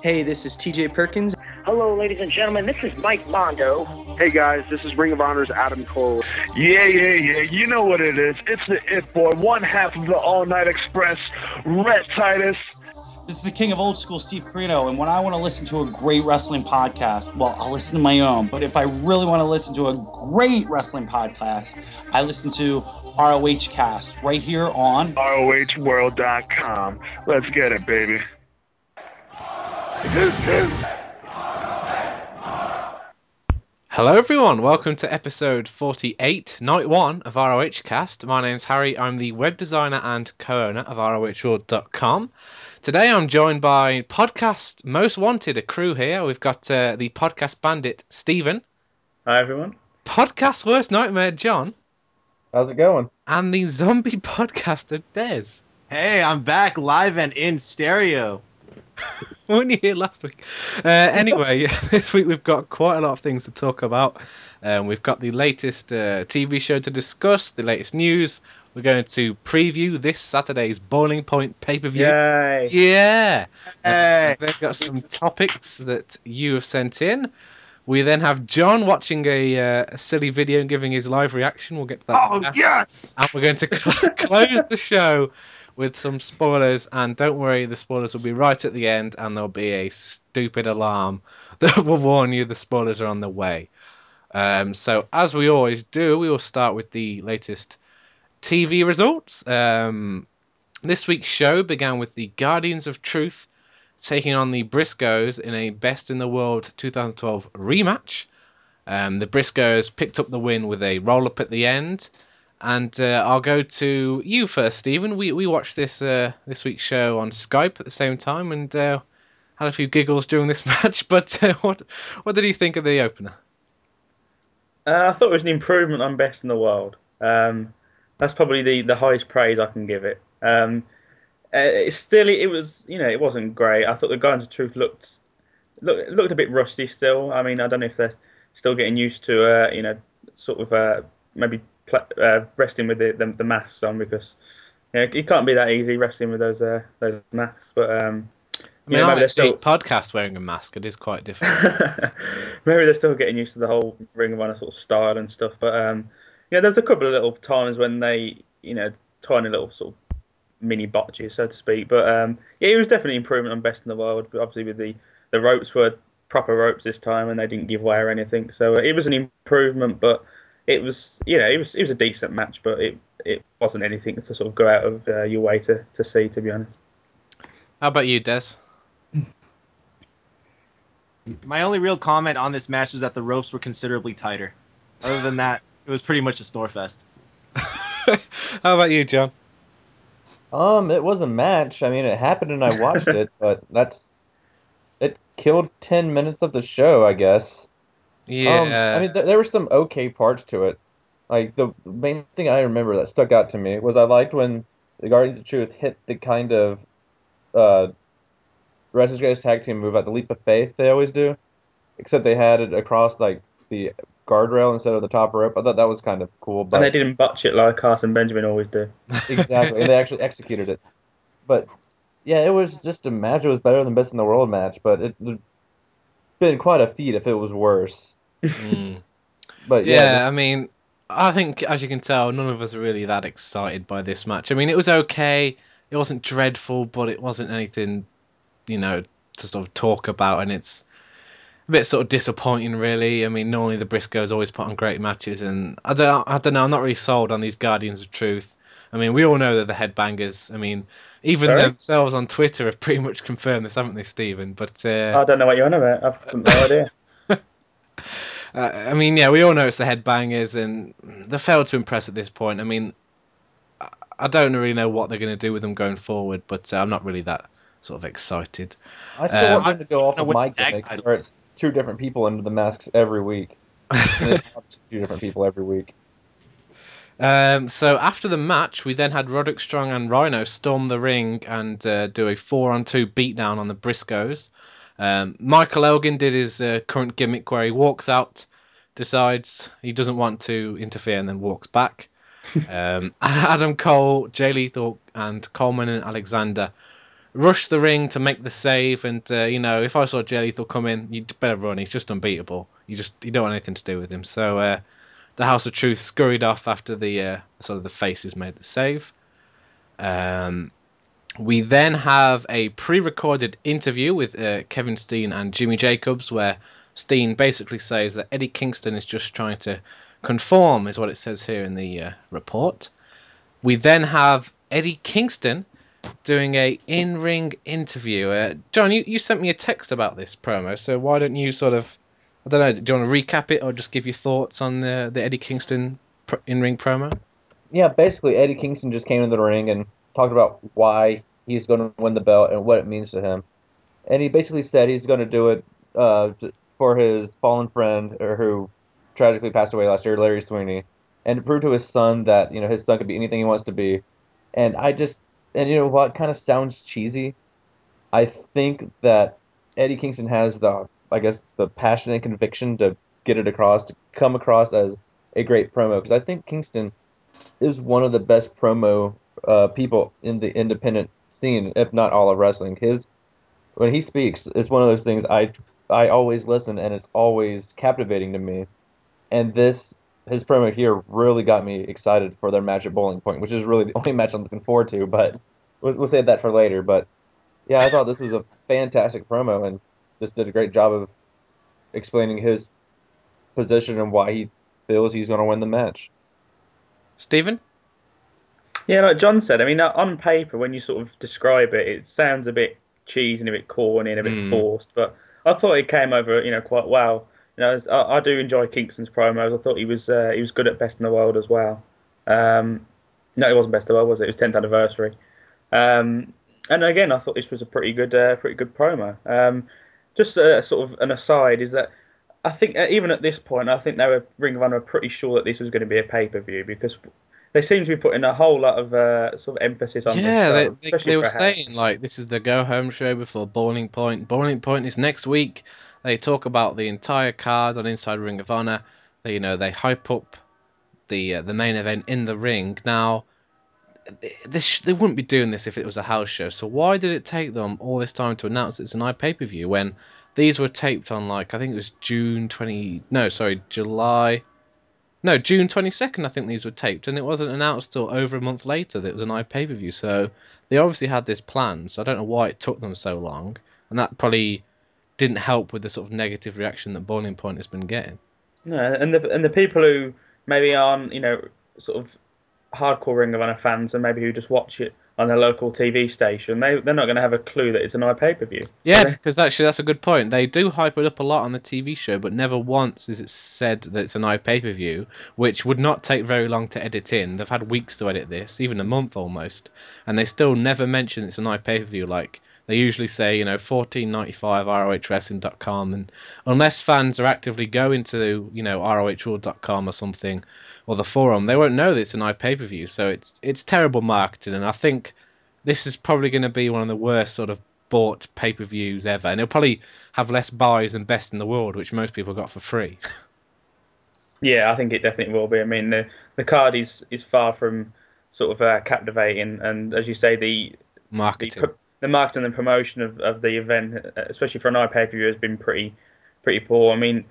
Hey, this is TJ Perkins. Hello, ladies and gentlemen. This is Mike Mondo. Hey guys, this is Ring of Honor's Adam Cole. Yeah, yeah, yeah. You know what it is. It's the It Boy, one half of the All Night Express, Rhett Titus. This is the king of old school, Steve Corino, and when I want to listen to a great wrestling podcast, well, I'll listen to my own. But if I really want to listen to a great wrestling podcast, I listen to ROH Cast right here on ROHworld.com. Let's get it, baby. Hello, everyone. Welcome to episode 48, night one of ROH Cast. My name's Harry. I'm the web designer and co owner of ROHworld.com. Today I'm joined by podcast most wanted, a crew here. We've got uh, the podcast bandit, Stephen. Hi, everyone. Podcast worst nightmare, John. How's it going? And the zombie podcaster, Des. Hey, I'm back live and in stereo. weren't you here last week? Uh, anyway, this week we've got quite a lot of things to talk about. Um, we've got the latest uh, TV show to discuss, the latest news. We're going to preview this Saturday's Boiling Point pay per view. Yay! Yeah. Hey. Uh, they've got some topics that you have sent in. We then have John watching a, uh, a silly video and giving his live reaction. We'll get to that. Oh, yes! And we're going to cl- close the show with some spoilers. And don't worry, the spoilers will be right at the end, and there'll be a stupid alarm that will warn you the spoilers are on the way. Um, so, as we always do, we will start with the latest TV results. Um, this week's show began with the Guardians of Truth taking on the Briscoes in a Best in the World 2012 rematch. Um, the Briscoes picked up the win with a roll up at the end. And uh, I'll go to you first, Stephen. We we watched this uh, this week's show on Skype at the same time and uh, had a few giggles during this match. But uh, what what did you think of the opener? Uh, I thought it was an improvement on Best in the World. Um, that's probably the, the highest praise I can give it. Um, uh, it's still, it was, you know, it wasn't great. I thought the Guardians of Truth looked looked looked a bit rusty still. I mean, I don't know if they're still getting used to, you know, sort of maybe uh, resting with the, the the masks on because you know, it can't be that easy resting with those uh, those masks. But um, I mean, I maybe they're still... podcast wearing a mask. It is quite different. maybe they're still getting used to the whole Ring of Honor sort of style and stuff. But um, yeah, there's a couple of little times when they, you know, tiny little sort of mini botches, so to speak. But um, yeah, it was definitely improvement on Best in the World. But obviously, with the the ropes were proper ropes this time, and they didn't give way or anything. So it was an improvement, but it was, you know, it was it was a decent match, but it it wasn't anything to sort of go out of uh, your way to to see, to be honest. How about you, Des? My only real comment on this match was that the ropes were considerably tighter. Other than that, it was pretty much a store fest. How about you, John? Um, it was a match. I mean, it happened and I watched it, but that's it killed ten minutes of the show, I guess. Yeah. Um, I mean, th- there were some okay parts to it. Like the main thing I remember that stuck out to me was I liked when the Guardians of Truth hit the kind of uh, Wrestlers Greatest Tag Team move at the Leap of Faith they always do, except they had it across like the guardrail instead of the top rope. I thought that was kind of cool. But And they didn't botch it like Haas and Benjamin always do. exactly, and they actually executed it. But yeah, it was just a match. It was better than Best in the World match, but it would been quite a feat if it was worse. Mm. But Yeah, yeah, I mean, I think as you can tell, none of us are really that excited by this match. I mean, it was okay. It wasn't dreadful, but it wasn't anything, you know, to sort of talk about. And it's a bit sort of disappointing, really. I mean, normally the Briscoes always put on great matches, and I don't, I don't know. I'm not really sold on these Guardians of Truth. I mean, we all know they're the headbangers. I mean, even Sorry? themselves on Twitter have pretty much confirmed this, haven't they, Stephen? But uh, I don't know what you're on about. I've no idea. Uh, I mean, yeah, we all know it's the headbangers, and they failed to impress at this point. I mean, I- I don't really know what they're going to do with them going forward, but uh, I'm not really that sort of excited. I still um, want them to go off gonna of win my tag gimmick, where it's two different people under the masks every week. And it's not just two different people every week. Um, so after the match, we then had Roderick Strong and Rhino storm the ring and uh, do a four-on-two beatdown on the Briscoes. Um, Michael Elgin did his uh, current gimmick where he walks out, decides he doesn't want to interfere, and then walks back. um, Adam Cole, Jay Lethal, and Coleman and Alexander rush the ring to make the save. And uh, you know, if I saw Jay Lethal come in, you'd better run. He's just unbeatable. You just you don't want anything to do with him. So uh, the House of Truth scurried off after the uh, sort of the faces made the save. Um, we then have a pre-recorded interview with uh, Kevin Steen and Jimmy Jacobs, where Steen basically says that Eddie Kingston is just trying to conform, is what it says here in the uh, report. We then have Eddie Kingston doing a in-ring interview. Uh, John, you, you sent me a text about this promo, so why don't you sort of, I don't know, do you want to recap it or just give your thoughts on the the Eddie Kingston in-ring promo? Yeah, basically Eddie Kingston just came into the ring and talked about why he's going to win the belt and what it means to him. And he basically said he's going to do it uh, for his fallen friend, or who tragically passed away last year, Larry Sweeney, and to prove to his son that you know his son could be anything he wants to be. And I just, and you know what, kind of sounds cheesy. I think that Eddie Kingston has the, I guess, the passion and conviction to get it across, to come across as a great promo. Because I think Kingston is one of the best promo uh, people in the independent scene, if not all of wrestling. His when he speaks, it's one of those things I I always listen, and it's always captivating to me. And this his promo here really got me excited for their match at Boiling Point, which is really the only match I'm looking forward to. But we'll, we'll save that for later. But yeah, I thought this was a fantastic promo, and just did a great job of explaining his position and why he feels he's going to win the match. Stephen? Yeah, like John said, I mean, on paper, when you sort of describe it, it sounds a bit cheesy and a bit corny and a bit Mm. forced. But I thought it came over, you know, quite well. You know, I, I do enjoy Kingston's promos. I thought he was uh, he was good at Best in the World as well. Um, no, it wasn't Best in the World, was it? It was 10th anniversary. Um, and again, I thought this was a pretty good uh, pretty good promo. Um, just uh, sort of an aside is that I think uh, even at this point, I think they were Ring of Honor were pretty sure that this was going to be a pay per view because they seem to be putting a whole lot of uh, sort of emphasis on. Yeah, the they, show, they, they were saying like this is the go home show before Boiling Point. Boiling Point is next week. They talk about the entire card on Inside Ring of Honor. They, you know, they hype up the uh, the main event in the ring. Now, th- this they wouldn't be doing this if it was a house show. So why did it take them all this time to announce it's an iPay per view when these were taped on like I think it was June twenty no sorry July no, June 22nd, I think these were taped, and it wasn't announced till over a month later that it was an iPay per view. So they obviously had this plan. So I don't know why it took them so long, and that probably didn't help with the sort of negative reaction that Boiling Point has been getting. No, and the and the people who maybe aren't you know sort of hardcore Ring of Honor fans and maybe who just watch it on their local TV station, they they're not going to have a clue that it's an iPay per view. Yeah, because actually that's a good point. They do hype it up a lot on the TV show, but never once is it said that it's an iPay per view, which would not take very long to edit in. They've had weeks to edit this, even a month almost, and they still never mention it's an iPay per view. Like they usually say, you know, fourteen ninety five ROHWrestling.com, and unless fans are actively going to you know ROHworld.com or something, or the forum, they won't know that it's an iPay per view. So it's it's terrible marketing, and I think this is probably going to be one of the worst sort of bought pay per views ever, and it'll probably have less buys than Best in the World, which most people got for free. Yeah, I think it definitely will be. I mean, the the card is is far from sort of uh, captivating, and as you say, the the, Marketing. pro- the marketing and promotion of, of the event, especially for an iPay per view, has been pretty pretty poor. I mean,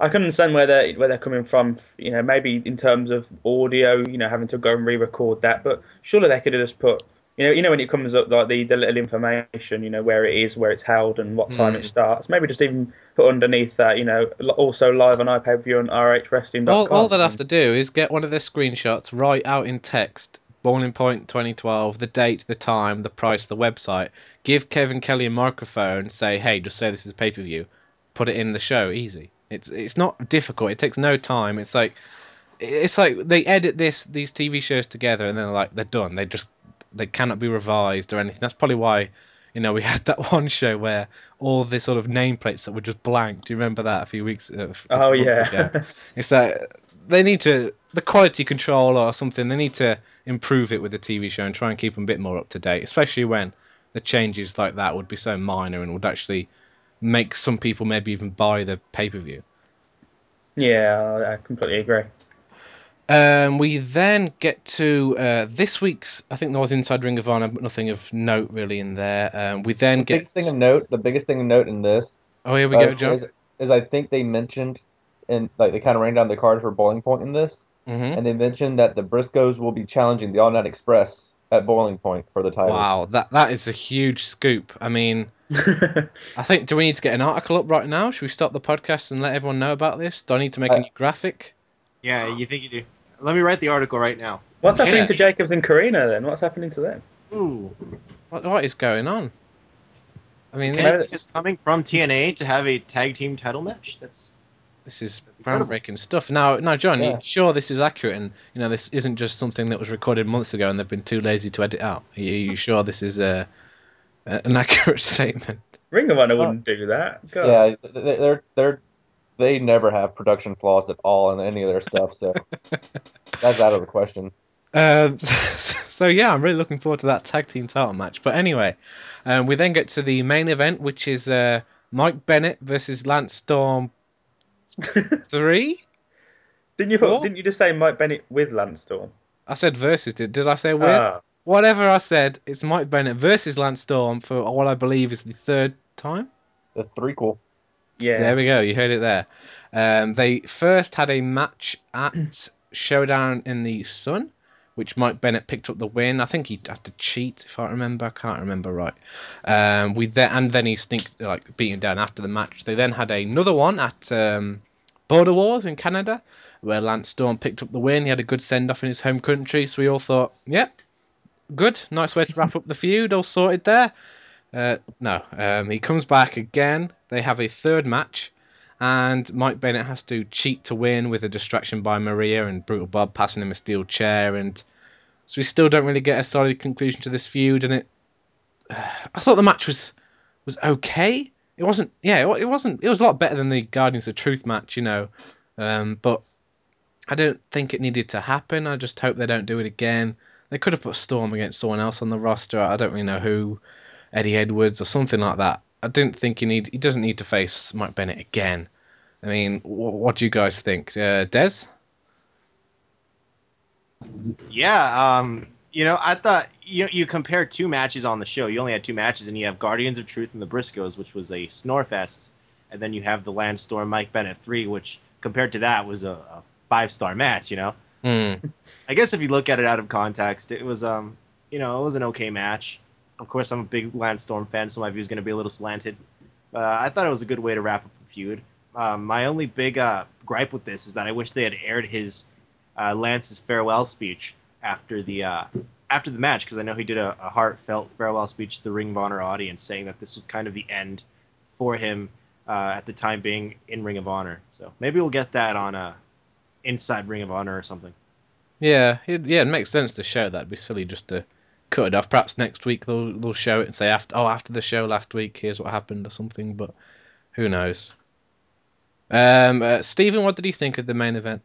I can understand where they where they're coming from. You know, maybe in terms of audio, you know, having to go and re-record that, but surely they could have just put. You know, you know when it comes up like the, the little information, you know where it is, where it's held, and what time Hmm. it starts. Maybe just even put underneath that, you know, also live on iPay per view on RHWrestling.com. All, all they'd have to do is get one of their screenshots, write out in text, Boiling Point 2012, the date, the time, the price, the website, give Kevin Kelly a microphone, say, hey, just say this is pay per view, put it in the show, easy. It's it's not difficult. It takes no time. It's like it's like they edit this these TV shows together and then like they're done. They just they cannot be revised or anything. That's probably why you know we had that one show where all the sort of nameplates that were just blank. Do you remember that a few weeks? Uh, Oh yeah. ago? It's like they need to the quality control or something. They need to improve it with the TV show and try and keep them a bit more up to date, especially when the changes like that would be so minor and would actually make some people maybe even buy the pay per view. yeah, I completely agree. Um, we then get to uh, this week's. I think there was Inside Ring of Honor, but nothing of note really in there. Um, we then The get. biggest thing of note, the biggest thing of note in this oh, here we uh, go, John. is, is I think they mentioned, and like they kind of ran down the card for Boiling Point in this, hmm and they mentioned that the Briscoes will be challenging the All Night Express at Boiling Point for the title. Wow, that that is a huge scoop. I mean, I think. Do we need to get an article up right now? Should we stop the podcast and let everyone know about this? Do I need to make a Uh, new graphic? Yeah, you think you do? Let me write the article right now. What's happening Yeah. to Jacobs and Corino then? What's happening to them? Ooh, What what is going on? I mean, Maybe this, is coming from TNA to have a tag team title match. That's this is groundbreaking stuff. Now, now, John, you sure this is accurate? And you know, this isn't just something that was recorded months ago and they've been too lazy to edit out. Are you, are you sure this is a, a- an accurate statement? Ring of Honor wouldn't do that. God. Yeah, they- they're they're they never have production flaws at all in any of their stuff, so that's out of the question. Um, so, so yeah, I'm really looking forward to that tag team title match. But anyway, um, we then get to the main event, which is uh, Mike Bennett versus Lance Storm three. didn't you put, What? didn't you just say Mike Bennett with Lance Storm? I said versus. Did did I say with? Ah, Whatever I said, it's Mike Bennett versus Lance Storm for what I believe is the third time. The threequel. yeah. There we go. You heard it there. Um, they first had a match at Showdown in the Sun, which Mike Bennett picked up the win. I think he had to cheat, if I remember. I can't remember right. Um, we then and then he sneaked like beating down after the match. They then had another one at um, Border Wars in Canada, where Lance Storm picked up the win. He had a good send off in his home country, so we all thought, yep, good, nice way to wrap up the feud, all sorted there. Uh, no, um, he comes back again. They have a third match, and Mike Bennett has to cheat to win with a distraction by Maria and Brutal Bob passing him a steel chair, and so we still don't really get a solid conclusion to this feud. And it, I thought the match was was okay. It wasn't, yeah, it, wasn't. It was a lot better than the Guardians of Truth match, you know. Um, but I don't think it needed to happen. I just hope they don't do it again. They could have put Storm against someone else on the roster. I don't really know who, Eddie Edwards or something like that. I didn't think he need. He doesn't need to face Mike Bennett again. I mean, wh- what do you guys think, uh, Des? yeah. Um, you know, I thought you you compare two matches on the show. You only had two matches, and you have Guardians of Truth and the Briscoes, which was a snorefest, and then you have the Lance Storm Mike Bennett three, which compared to that was a, a five star match. You know. Hmm. I guess if you look at it out of context, it was um, you know, it was an okay match. Of course, I'm a big Lance Storm fan, so my view is going to be a little slanted. Uh, I thought it was a good way to wrap up the feud. Um, my only big uh, gripe with this is that I wish they had aired his uh, Lance's farewell speech after the uh, after the match because I know he did a, a heartfelt farewell speech to the Ring of Honor audience, saying that this was kind of the end for him uh, at the time being in Ring of Honor. So maybe we'll get that on a inside Ring of Honor or something. Yeah, it, yeah, it makes sense to show that. It'd be silly just to cut it off. Perhaps next week they'll they'll show it and say after oh after the show last week here's what happened or something. But who knows? Um, uh, Stephen, what did you think of the main event?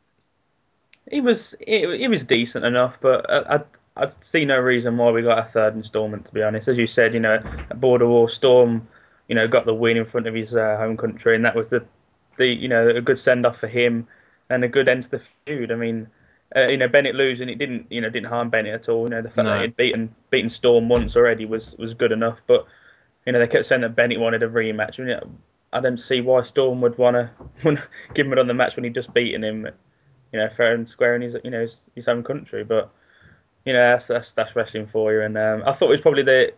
It was it, it was decent enough, but I, I I see no reason why we got a third instalment. To be honest, as you said, you know, Border War Storm, you know, got the win in front of his uh, home country, and that was the the you know a good send off for him and a good end to the feud. I mean, uh, you know, Bennett losing it didn't you know didn't harm Bennett at all. You know, the fact No. that he'd beaten beaten Storm once already was was good enough, but you know they kept saying that Bennett wanted a rematch. I, mean, I don't see why Storm would want to wanna give him another match when he'd just beaten him you know, fair and square in his you know his, his own country. But you know, that's that's, that's wrestling for you. And um, I thought it was probably the,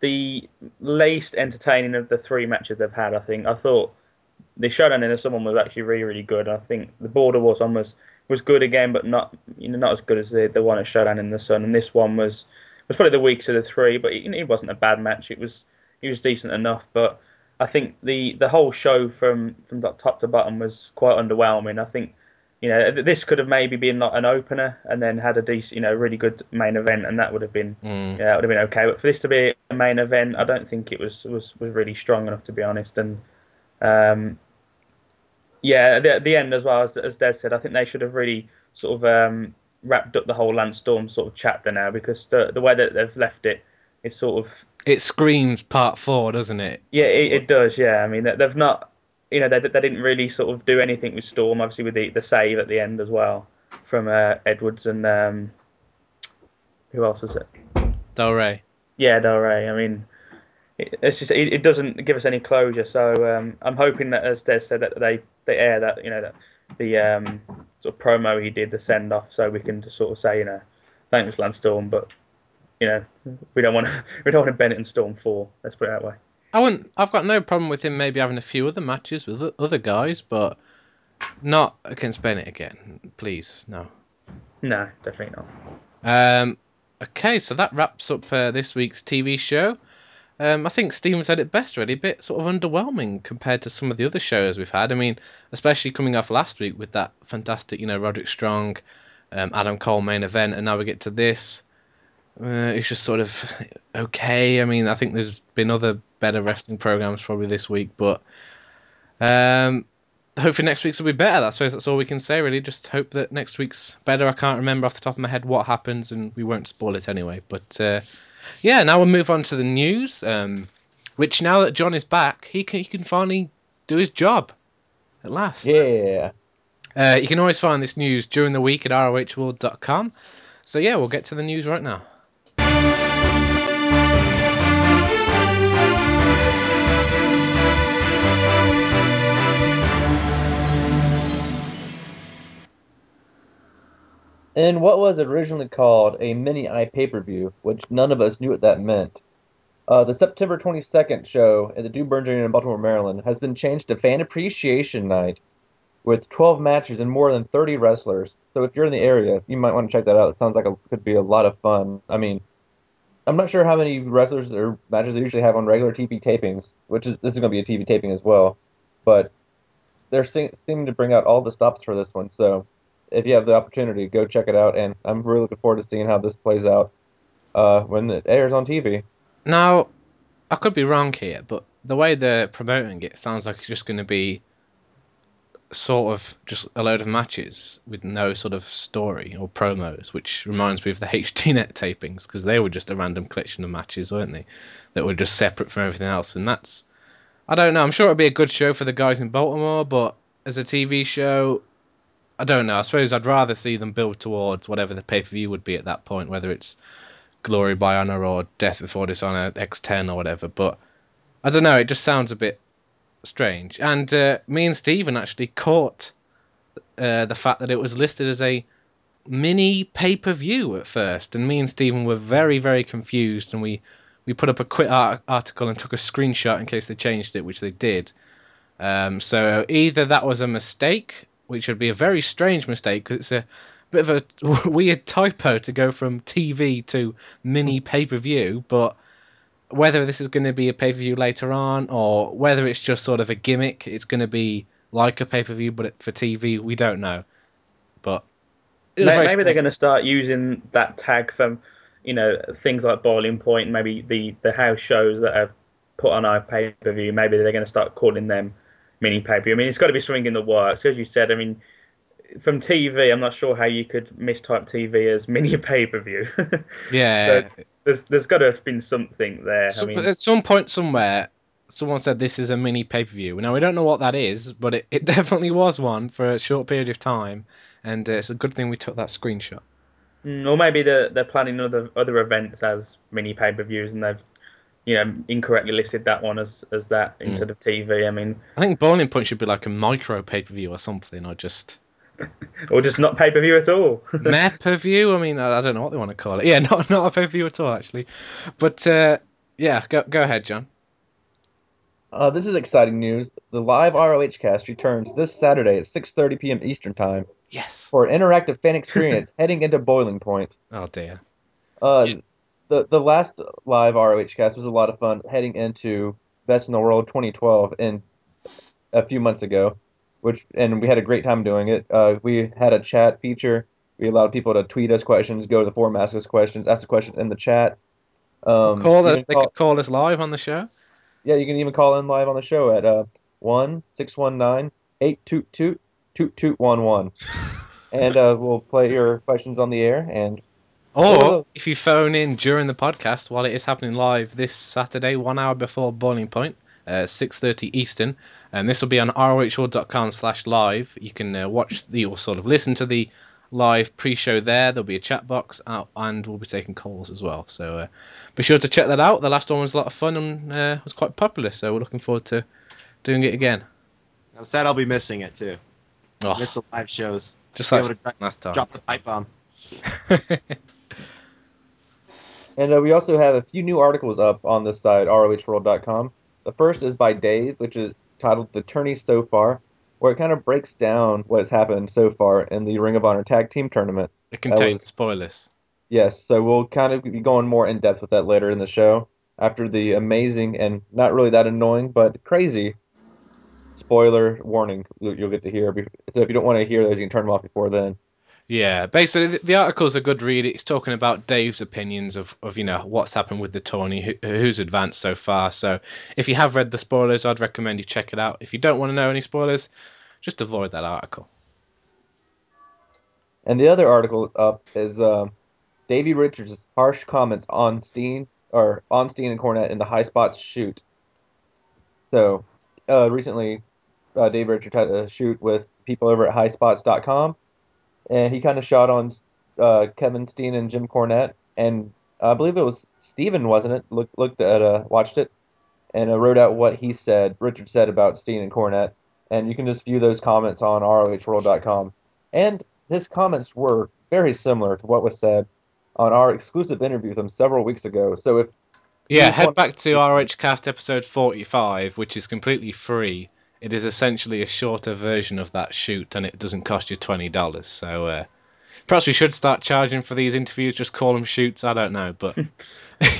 the least entertaining of the three matches they've had. I think I thought the showdown in the Sun one was actually really really good. I think the Border Wars one was was good again, but not you know not as good as the the one at Showdown in the Sun. And this one was was probably the weakest of the three, but it, it wasn't a bad match. It was it was decent enough, but. I think the, the whole show from, from top to bottom was quite underwhelming. I think you know, this could have maybe been like an opener and then had a decent, you know, really good main event, and that would have been, Mm. yeah, would have been okay. But for this to be a main event, I don't think it was was, was really strong enough to be honest. And um, yeah, the, at the end as well as as Des said, I think they should have really sort of um, wrapped up the whole Lance Storm sort of chapter now because the the way that they've left it's sort of It screams part four, doesn't it? yeah, it, it does. Yeah, I mean they- they've not you know, they, they didn't really sort of do anything with Storm. Obviously, with the, the save at the end as well from uh, Edwards and um, who else was it? Del Rey. Yeah, Del Rey. I mean, it, it's just it, it doesn't give us any closure. So um, I'm hoping that, as Des said, that they they air that you know that the um, sort of promo he did, the send off, so we can just sort of say you know, thanks Lance Storm, but you know we don't want to we don't want to Bennett and Storm four. Let's put it that way. I wouldn't. I've got no problem with him maybe having a few other matches with other guys, but not against Bennett again. Please, no. No, definitely not. Um, okay, so that wraps up uh, this week's TV show. Um, I think Steven said it best, really. A bit sort of underwhelming compared to some of the other shows we've had. I mean, especially coming off last week with that fantastic, you know, Roderick Strong, um, Adam Cole main event, and now we get to this. Uh, it's just sort of okay. I mean, I think there's been other better wrestling programs probably this week, but um, hopefully next week's will be better. Suppose that's all we can say, really. Just hope that next week's better. I can't remember off the top of my head what happens, and we won't spoil it anyway. But uh, yeah, now we'll move on to the news. Um, which now that John is back, he can he can finally do his job at last. Yeah. Uh, you can always find this news during the week at rohworld.com. So yeah, we'll get to the news right now. In what was originally called a mini eye pay per view, which none of us knew what that meant, uh, the September 22nd show at the Dew Arena in Baltimore, Maryland, has been changed to Fan Appreciation Night with 12 matches and more than 30 wrestlers. So if you're in the area, you might want to check that out. It sounds like it could be a lot of fun. I mean, I'm not sure how many wrestlers or matches they usually have on regular TV tapings, which is this is going to be a TV taping as well, but they're se- seeming to bring out all the stops for this one. So if you have the opportunity, go check it out. And I'm really looking forward to seeing how this plays out uh, when it airs on TV. Now, I could be wrong here, but the way they're promoting it sounds like it's just going to be sort of just a load of matches with no sort of story or promos, which reminds me of the HDNet tapings because they were just a random collection of matches, weren't they? That were just separate from everything else, and that's I don't know. I'm sure it'll be a good show for the guys in Baltimore, but as a TV show, I don't know. I suppose I'd rather see them build towards whatever the pay per view would be at that point, whether it's Glory by Honor or Death Before Dishonor X10 or whatever. But I don't know. It just sounds a bit strange. And uh, me and Steven actually caught uh, the fact that it was listed as a mini pay per view at first, and me and Steven were very, very confused, and we we put up a quick art- article and took a screenshot in case they changed it, which they did. Um, so either that was a mistake, which would be a very strange mistake because it's a bit of a weird typo to go from TV to mini pay per view, but whether this is going to be a pay per view later on or whether it's just sort of a gimmick, it's going to be like a pay per view but for TV, we don't know. But Maybe, maybe they're going to start using that tag from, you know, things like Boiling Point, maybe the, the house shows that are put on our pay per view. Maybe they're going to start calling them mini pay per view. I mean, it's got to be something in the works. As you said, I mean, from TV, I'm not sure how you could mistype TV as mini pay per view. Yeah. so there's there's got to have been something there. I mean, at some point somewhere, someone said this is a mini pay per view. Now we don't know what that is, but it, it definitely was one for a short period of time, and uh, it's a good thing we took that screenshot. Mm, or maybe they're they're planning other other events as mini pay per views, and they've you know incorrectly listed that one as as that instead of TV. I mean, I think Boiling Point should be like a micro pay per view or something, or just or just not pay per view at all. meh per view. I mean, I, I don't know what they want to call it. Yeah, not not a pay per view at all, actually. But uh, yeah, go go ahead, John. Uh, this is exciting news. The live ROH cast returns this Saturday at 6:30 p.m. Eastern Time Yes. for an interactive fan experience heading into Boiling Point. Oh dear. Uh, the the last live ROH cast was a lot of fun heading into Best in the World 2012 in a few months ago, which and we had a great time doing it. Uh, we had a chat feature. We allowed people to tweet us questions, go to the forum, ask us questions, ask the questions in the chat. Um, Call us. They call- could call us live on the show. yeah, you can even call in live on the show at uh one six one nine eight two two two two one one, and uh, we'll play your questions on the air. And Or if you phone in during the podcast while it is happening live this Saturday, one hour before Boiling Point, uh, 6.30 Eastern. And this will be on rohworld.com slash live. You can uh, watch the, or sort of listen to the live pre-show there. There'll be a chat box out, and we'll be taking calls as well. So uh, be sure to check that out. The last one was a lot of fun and uh, was quite popular. So we're looking forward to doing it again. I'm sad I'll be missing it too. Oh, Miss the live shows. just like last time. drop the pipe bomb. And uh, we also have a few new articles up on this site, rohworld.com. The first is by Dave, which is titled The Tourney So Far, where it kind of breaks down what has happened so far in the Ring of Honor Tag Team Tournament. it contains was- spoilers. Yes, so we'll kind of be going more in depth with that later in the show after the amazing and not really that annoying but crazy spoiler warning you- you'll get to hear. So if you don't want to hear those, you can turn them off before then. Yeah, basically, the, the article's a good read. It's talking about Dave's opinions of, of you know what's happened with the tourney, who, who's advanced so far. So, if you have read the spoilers, I'd recommend you check it out. If you don't want to know any spoilers, just avoid that article. And the other article up is Davey Richards' harsh comments on Steen or on Steen and Cornette in the high spots shoot. So uh, recently, uh, Dave Richards had a shoot with people over at highspots.com, and he kind of shot on uh, Kevin Steen and Jim Cornette, and I believe it was Steven, wasn't it? Look, looked at, uh, watched it, and uh, wrote out what he said, Richard said about Steen and Cornette, and you can just view those comments on ROHworld.com. And his comments were very similar to what was said on our exclusive interview with him several weeks ago. So if Yeah, head want- back to ROHcast episode 45, which is completely free. It is essentially a shorter version of that shoot, and it doesn't cost you twenty dollars. So uh, perhaps we should start charging for these interviews. Just call them shoots. I don't know, but yeah,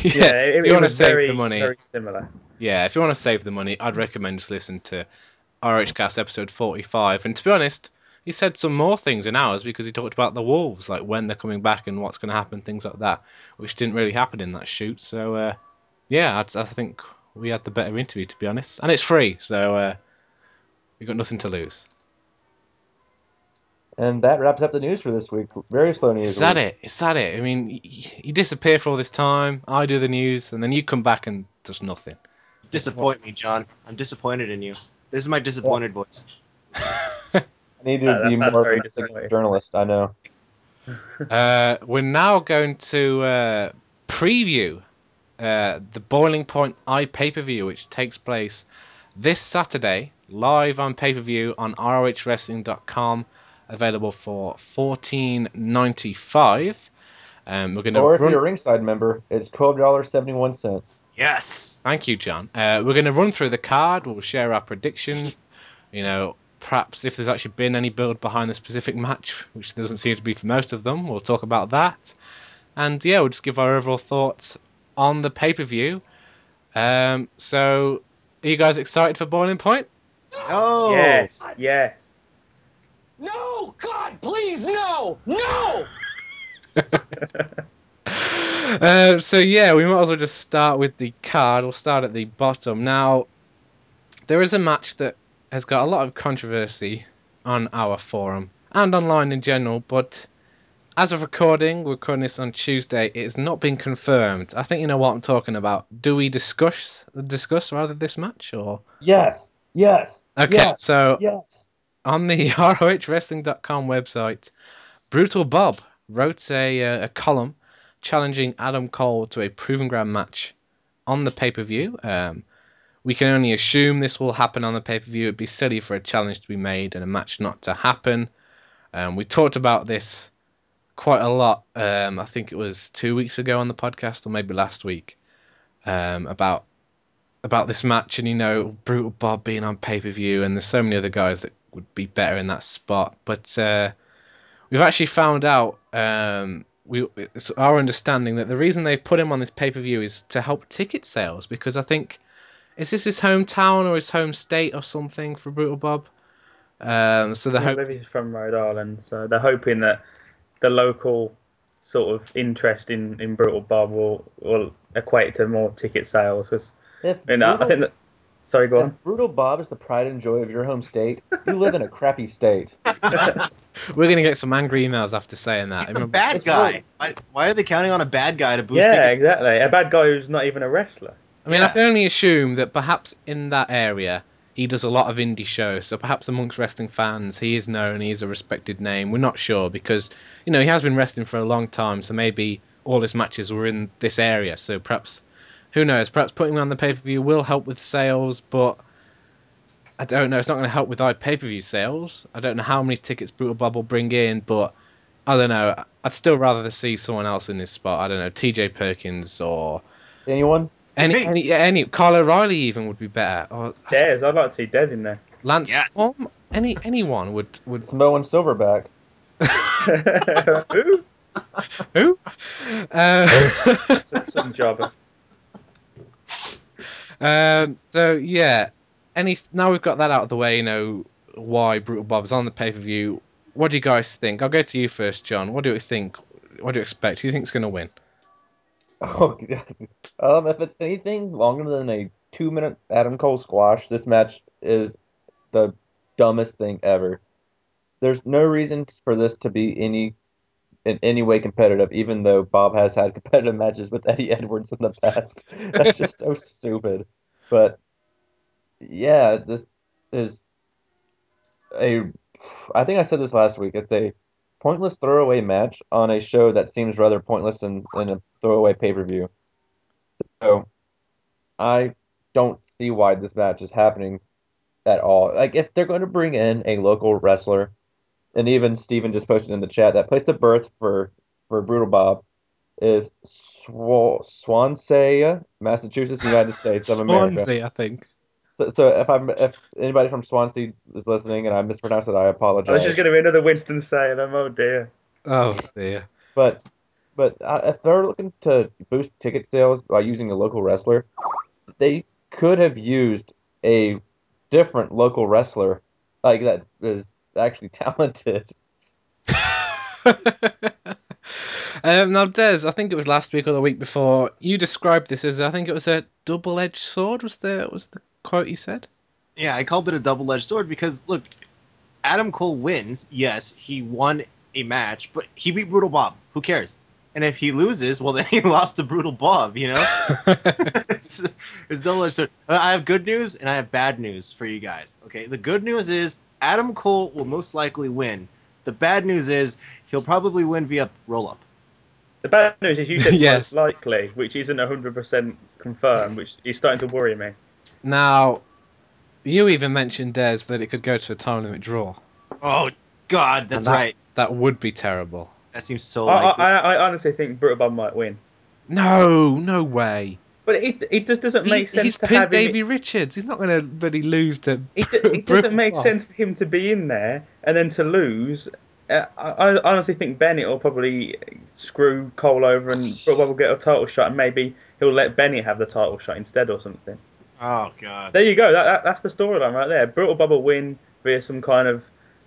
Yeah, it, if you want to save very, the money, very similar. yeah, if you want to save the money, I'd recommend just listen to RHcast episode 45. And to be honest, he said some more things in ours because he talked about the Wolves, like when they're coming back and what's going to happen, things like that, which didn't really happen in that shoot. So, uh, yeah, I'd, I think we had the better interview, to be honest. And it's free, so uh, we've got nothing to lose. and that wraps up the news for this week. Very slow news. Is that week. it? Is that it? I mean, y- y- you disappear for all this time, I do the news, and then you come back and there's nothing. Disappoint me, John. I'm disappointed in you. This is my disappointed voice. I need to Uh, that be sounds more very of a disappointing. journalist. I know. Uh, we're now going to uh, preview uh, the Boiling Point Eye pay per view, which takes place this Saturday, live on pay per view on ROHWrestling.com, available for fourteen ninety five. Um, we're going to Or if run... you're a ringside member, it's twelve dollars seventy one cent. Yes. Thank you, John. Uh, we're going to run through the card. We'll share our predictions. You know, perhaps if there's actually been any build behind the specific match, which there doesn't seem to be for most of them, we'll talk about that. And yeah, we'll just give our overall thoughts on the pay per view. Um, so, are you guys excited for Boiling Point? Oh. Yes, yes. No! God, please, no! No! uh, so yeah, we might as well just start with the card. We'll start at the bottom. Now, there is a match that has got a lot of controversy on our forum and online in general, but as of recording, we're recording this on Tuesday. It has not been confirmed. I think you know what I'm talking about. Do we discuss discuss rather this match or? Yes. Yes. Okay, Yes. so Yes. on the ROHWrestling.com website, Brutal Bob wrote a, uh, a column challenging Adam Cole to a Proven Ground match on the pay per view. Um, we can only assume this will happen on the pay per view. It'd be silly for a challenge to be made and a match not to happen. Um, we talked about this quite a lot. Um, I think it was two weeks ago on the podcast, or maybe last week, um, about about this match and you know brutal bob being on pay-per-view and there's so many other guys that would be better in that spot but uh, we've actually found out um, we it's our understanding that the reason they've put him on this pay-per-view is to help ticket sales because i think is this his hometown or his home state or something for brutal bob um, so the hope believe he's from Rhode Island, so they're hoping that the local sort of interest in, in Brutal Bob will, will equate to more ticket sales. 'cause- If and I think that. Sorry, go if on. brutal Bob is the pride and joy of your home state, you live in a crappy state. we're going to get some angry emails after saying that He's I a remember- bad It's guy. right. Why, why are they counting on a bad guy to boost Yeah, tickets? exactly. A bad guy who's not even a wrestler. I mean, I can only assume that perhaps in that area he does a lot of indie shows, so perhaps amongst wrestling fans he is known, he is a respected name. We're not sure because you know he has been wrestling for a long time, so maybe all his matches were in this area. So perhaps, who knows? Perhaps putting him on the pay per view will help with sales, but I don't know. It's not going to help with eye pay per view sales. I don't know how many tickets Brutal Bob will bring in, but I don't know. I'd still rather see someone else in this spot. I don't know, T.J. Perkins or Anyone? Any Me. any any Kyle O'Reilly even would be better. Or Des, I'd like to see Des in there. Lance Yes. Storm. Any anyone would would Samoan Silverback. Who? who? Uh, Some, some jobber. um. So yeah. Any now we've got that out of the way. You know why Brutal Bob's on the pay per view. What do you guys think? I'll go to you first, John. What do you think? What do you expect? Who do you think's going to win? Oh, God. Um, if it's anything longer than a two-minute Adam Cole squash, this match is the dumbest thing ever. There's no reason for this to be any in any way competitive, even though Bob has had competitive matches with Eddie Edwards in the past. That's just so stupid. But yeah, this is a. I think I said this last week. It's a pointless throwaway match on a show that seems rather pointless and in, in a throwaway pay-per-view. So I don't see why this match is happening at all. Like if they're going to bring in a local wrestler, and even Steven just posted in the chat that place of birth for for Brutal Bob is Swa- Swansea, Massachusetts, United States of America. Swansea, I think. So, so if I'm if anybody from Swansea is listening and I mispronounced it, I apologize. this is going to be another Winston Salem. Oh dear. Oh dear. But but uh, if they're looking to boost ticket sales by using a local wrestler, they could have used a different local wrestler like that is actually talented. um, now, Des, I think it was last week or the week before. You described this as I think it was a double-edged sword. Was the was the quote you said? Yeah, I called it a double-edged sword because look, Adam Cole wins. Yes, he won a match, but he beat Brutal Bob. Who cares? And if he loses, well, then he lost to Brutal Bob. You know, it's, it's double-edged sword. Uh, I have good news and I have bad news for you guys. Okay, the good news is Adam Cole will most likely win. The bad news is he'll probably win via roll-up. The bad news is you said Yes. most likely, which isn't 100% confirmed, which is starting to worry me. now, you even mentioned Des that it could go to a time limit draw. Oh God, that's that- right. That would be terrible. That seems so I. I, I honestly think Brutal Bob might win. No, no way. But it, it just doesn't make He's, sense he's to pinned have him. Davey Richards. He's not going to really lose to. It, it doesn't make sense for him to be in there and then to lose. Uh, I, I honestly think Bennett will probably screw Cole over and Brutal Bob will get a title shot and maybe he'll let Bennett have the title shot instead or something. oh God. There you go. That, that that's the storyline right there. Brutal Bob will win via some kind of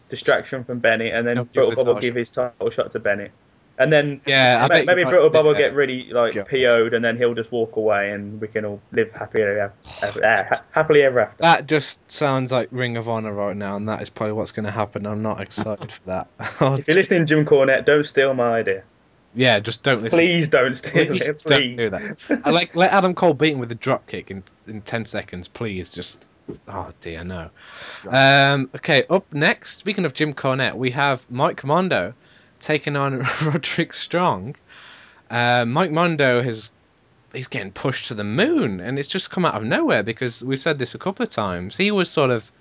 distraction from Bennett, and then He'll give Brutal the Bob will give his title shot to Bennett. And then Yeah, I ma- bet maybe Brutal do Bob will get really like God. PO'd, and then he'll just walk away, and we can all live happily ever, ever, uh, happily ever after. That just sounds like Ring of Honor right now, and that is probably what's going to happen. I'm not excited for that. If you're listening, Jim Cornette, don't steal my idea. yeah, just don't listen. Please don't steal Please it. don't do that. I like let Adam Cole beat him with a drop kick in, in ten seconds, please. Just oh dear no. Um, okay, up next. Speaking of Jim Cornette, we have Mike Mondo taking on Roderick Strong. Uh, Mike Mondo has he's getting pushed to the moon, and it's just come out of nowhere because we said this a couple of times. He was sort of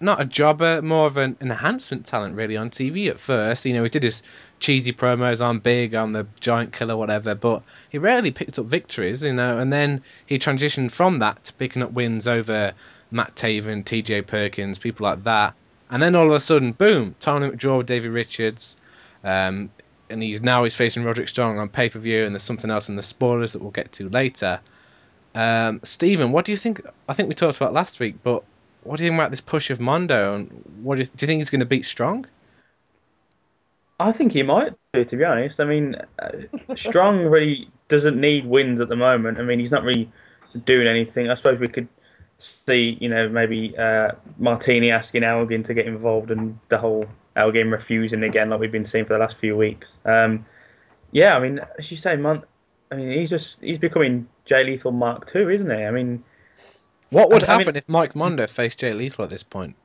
not a jobber, more of an enhancement talent really on TV at first. You know, he did his cheesy promos on Big, on the Giant Killer, whatever, but he rarely picked up victories, you know, and then he transitioned from that to picking up wins over Matt Taven, TJ Perkins, people like that. And then all of a sudden, boom, time limit draw with Davey Richards. Um, and he's now he's facing Roderick Strong on pay per view, and there's something else in the spoilers that we'll get to later. Um, Stephen, what do you think? I think we talked about last week, but what do you think about this push of Mondo? And what do you, think he's going to beat Strong? I think he might do, to be honest. I mean, uh, Strong really doesn't need wins at the moment. I mean, he's not really doing anything. I suppose we could see, you know, maybe uh, Martini asking Elgin to get involved and the whole Elgin refusing again, like we've been seeing for the last few weeks. Um, yeah, I mean, as you say, Mon- I mean, he's just he's becoming Jay Lethal Mark II, isn't he? I mean, What would I- I mean- happen if Mike Mondo faced Jay Lethal at this point?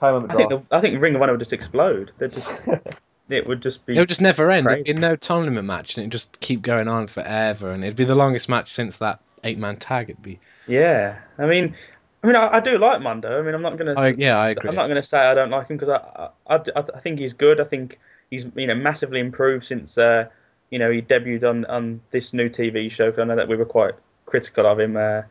I think the, I think Ring of Honor would just explode. They'd just it would just be It would just never end. It'd be no time limit match, and it'd just keep going on forever, and it'd be the longest match since that eight man tag. It'd be. yeah. I mean, I mean, I, I do like Mondo. I mean, I'm not gonna. I, yeah, I agree. I'm not going to say I don't like him because I, I, I, I think he's good. I think he's you know massively improved since uh, you know he debuted on, on this new TV show. 'cause I know that we were quite critical of him. Uh,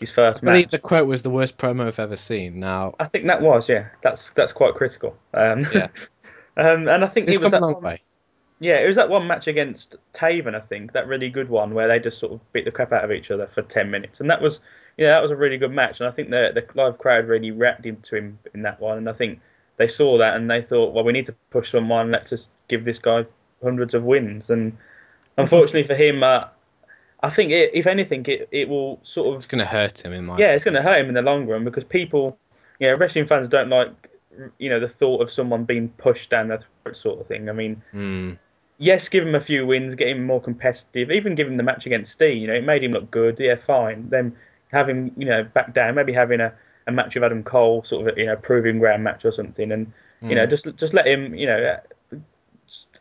his first I believe match. the quote was the worst promo I've ever seen. Now, I think that was yeah. That's that's quite critical. Um, Yeah. um, and I think it's it was come a that long one, way. yeah, it was that one match against Taven. I think that really good one where they just sort of beat the crap out of each other for ten minutes, and that was yeah, that was a really good match. And I think the the live crowd really reacted to him in that one, and I think they saw that and they thought, well, we need to push someone. Let's just give this guy hundreds of wins. And unfortunately for him, uh, I think it, if anything, it, it will sort of It's going to hurt him in my. yeah, it's going to hurt him in the long run because people, you know, wrestling fans don't like, you know, the thought of someone being pushed down their throat, sort of thing. I mean, Mm. yes, give him a few wins, get him more competitive, even give him the match against Steen. You know, it made him look good. Yeah, fine. Then have him, you know, back down. Maybe having a, a match with Adam Cole, sort of, you know, proving ground match or something, and you know, Mm. just just let him, you know.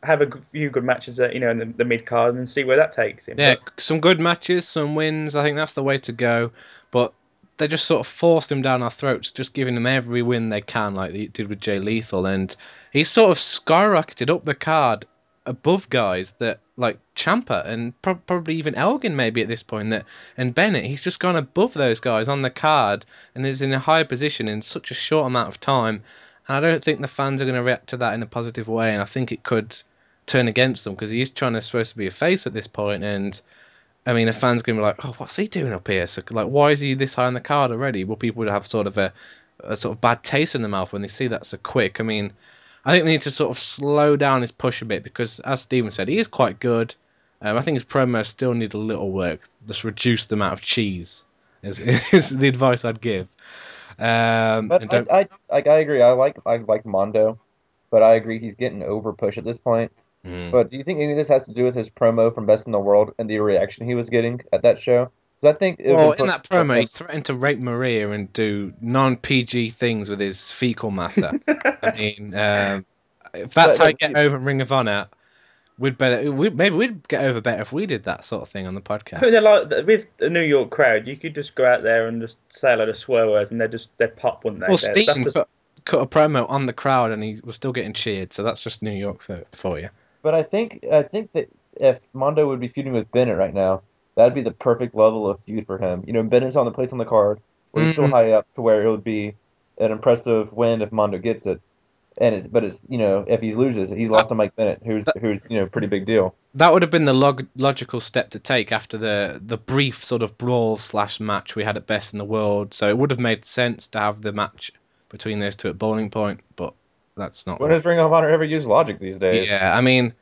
Have a few good matches, uh, you know, in the, the mid card, and see where that takes him. Yeah, But- some good matches, some wins. I think that's the way to go. But they just sort of forced him down our throats, just giving him every win they can, like they did with Jay Lethal, and he's sort of skyrocketed up the card above guys that like Ciampa and pro- probably even Elgin maybe at this point that and Bennett. He's just gone above those guys on the card and is in a higher position in such a short amount of time. And I don't think the fans are going to react to that in a positive way, and I think it could turn against them because he's trying to supposed to be a face at this point, and I mean, a fan's going to be like, "Oh, what's he doing up here? So, like, why is he this high on the card already?" Well, people would have sort of a, a sort of bad taste in their mouth when they see that so quick. I mean, I think they need to sort of slow down his push a bit because, as Steven said, he is quite good. Um, I think his promos still need a little work. Just reduce the amount of cheese is, is the advice I'd give. Um, But I, I, like, I agree. I like, I like Mondo, but I agree he's getting over push at this point. Mm. But do you think any of this has to do with his promo from Best in the World and the reaction he was getting at that show? Because I think it Well, was in that promo, he threatened to rape Maria and do non-PG things with his fecal matter. I mean, um, if that's But- how you get you- over Ring of Honor, we'd better. We, maybe we'd get over better if we did that sort of thing on the I think podcast. like with the New York crowd. You could just go out there and just say a lot of swear words, and they just they pop, wouldn't they? Well, They're- Steen that's cut, cut a promo on the crowd and he was still getting cheered, so that's just New York for, for you. But I think I think that if Mondo would be feuding with Bennett right now, that'd be the perfect level of feud for him. You know, Bennett's on the place on the card, where he's still Mhm. high up to where it would be an impressive win if Mondo gets it. And it's but it's you know if he loses, he's lost to Mike Bennett, who's who's you know pretty big deal. That would have been the log- logical step to take after the the brief sort of brawl slash match we had at Best in the World. So it would have made sense to have the match between those two at Boiling Point, but that's not. When what- does Ring of Honor ever use logic these days? Yeah, I mean,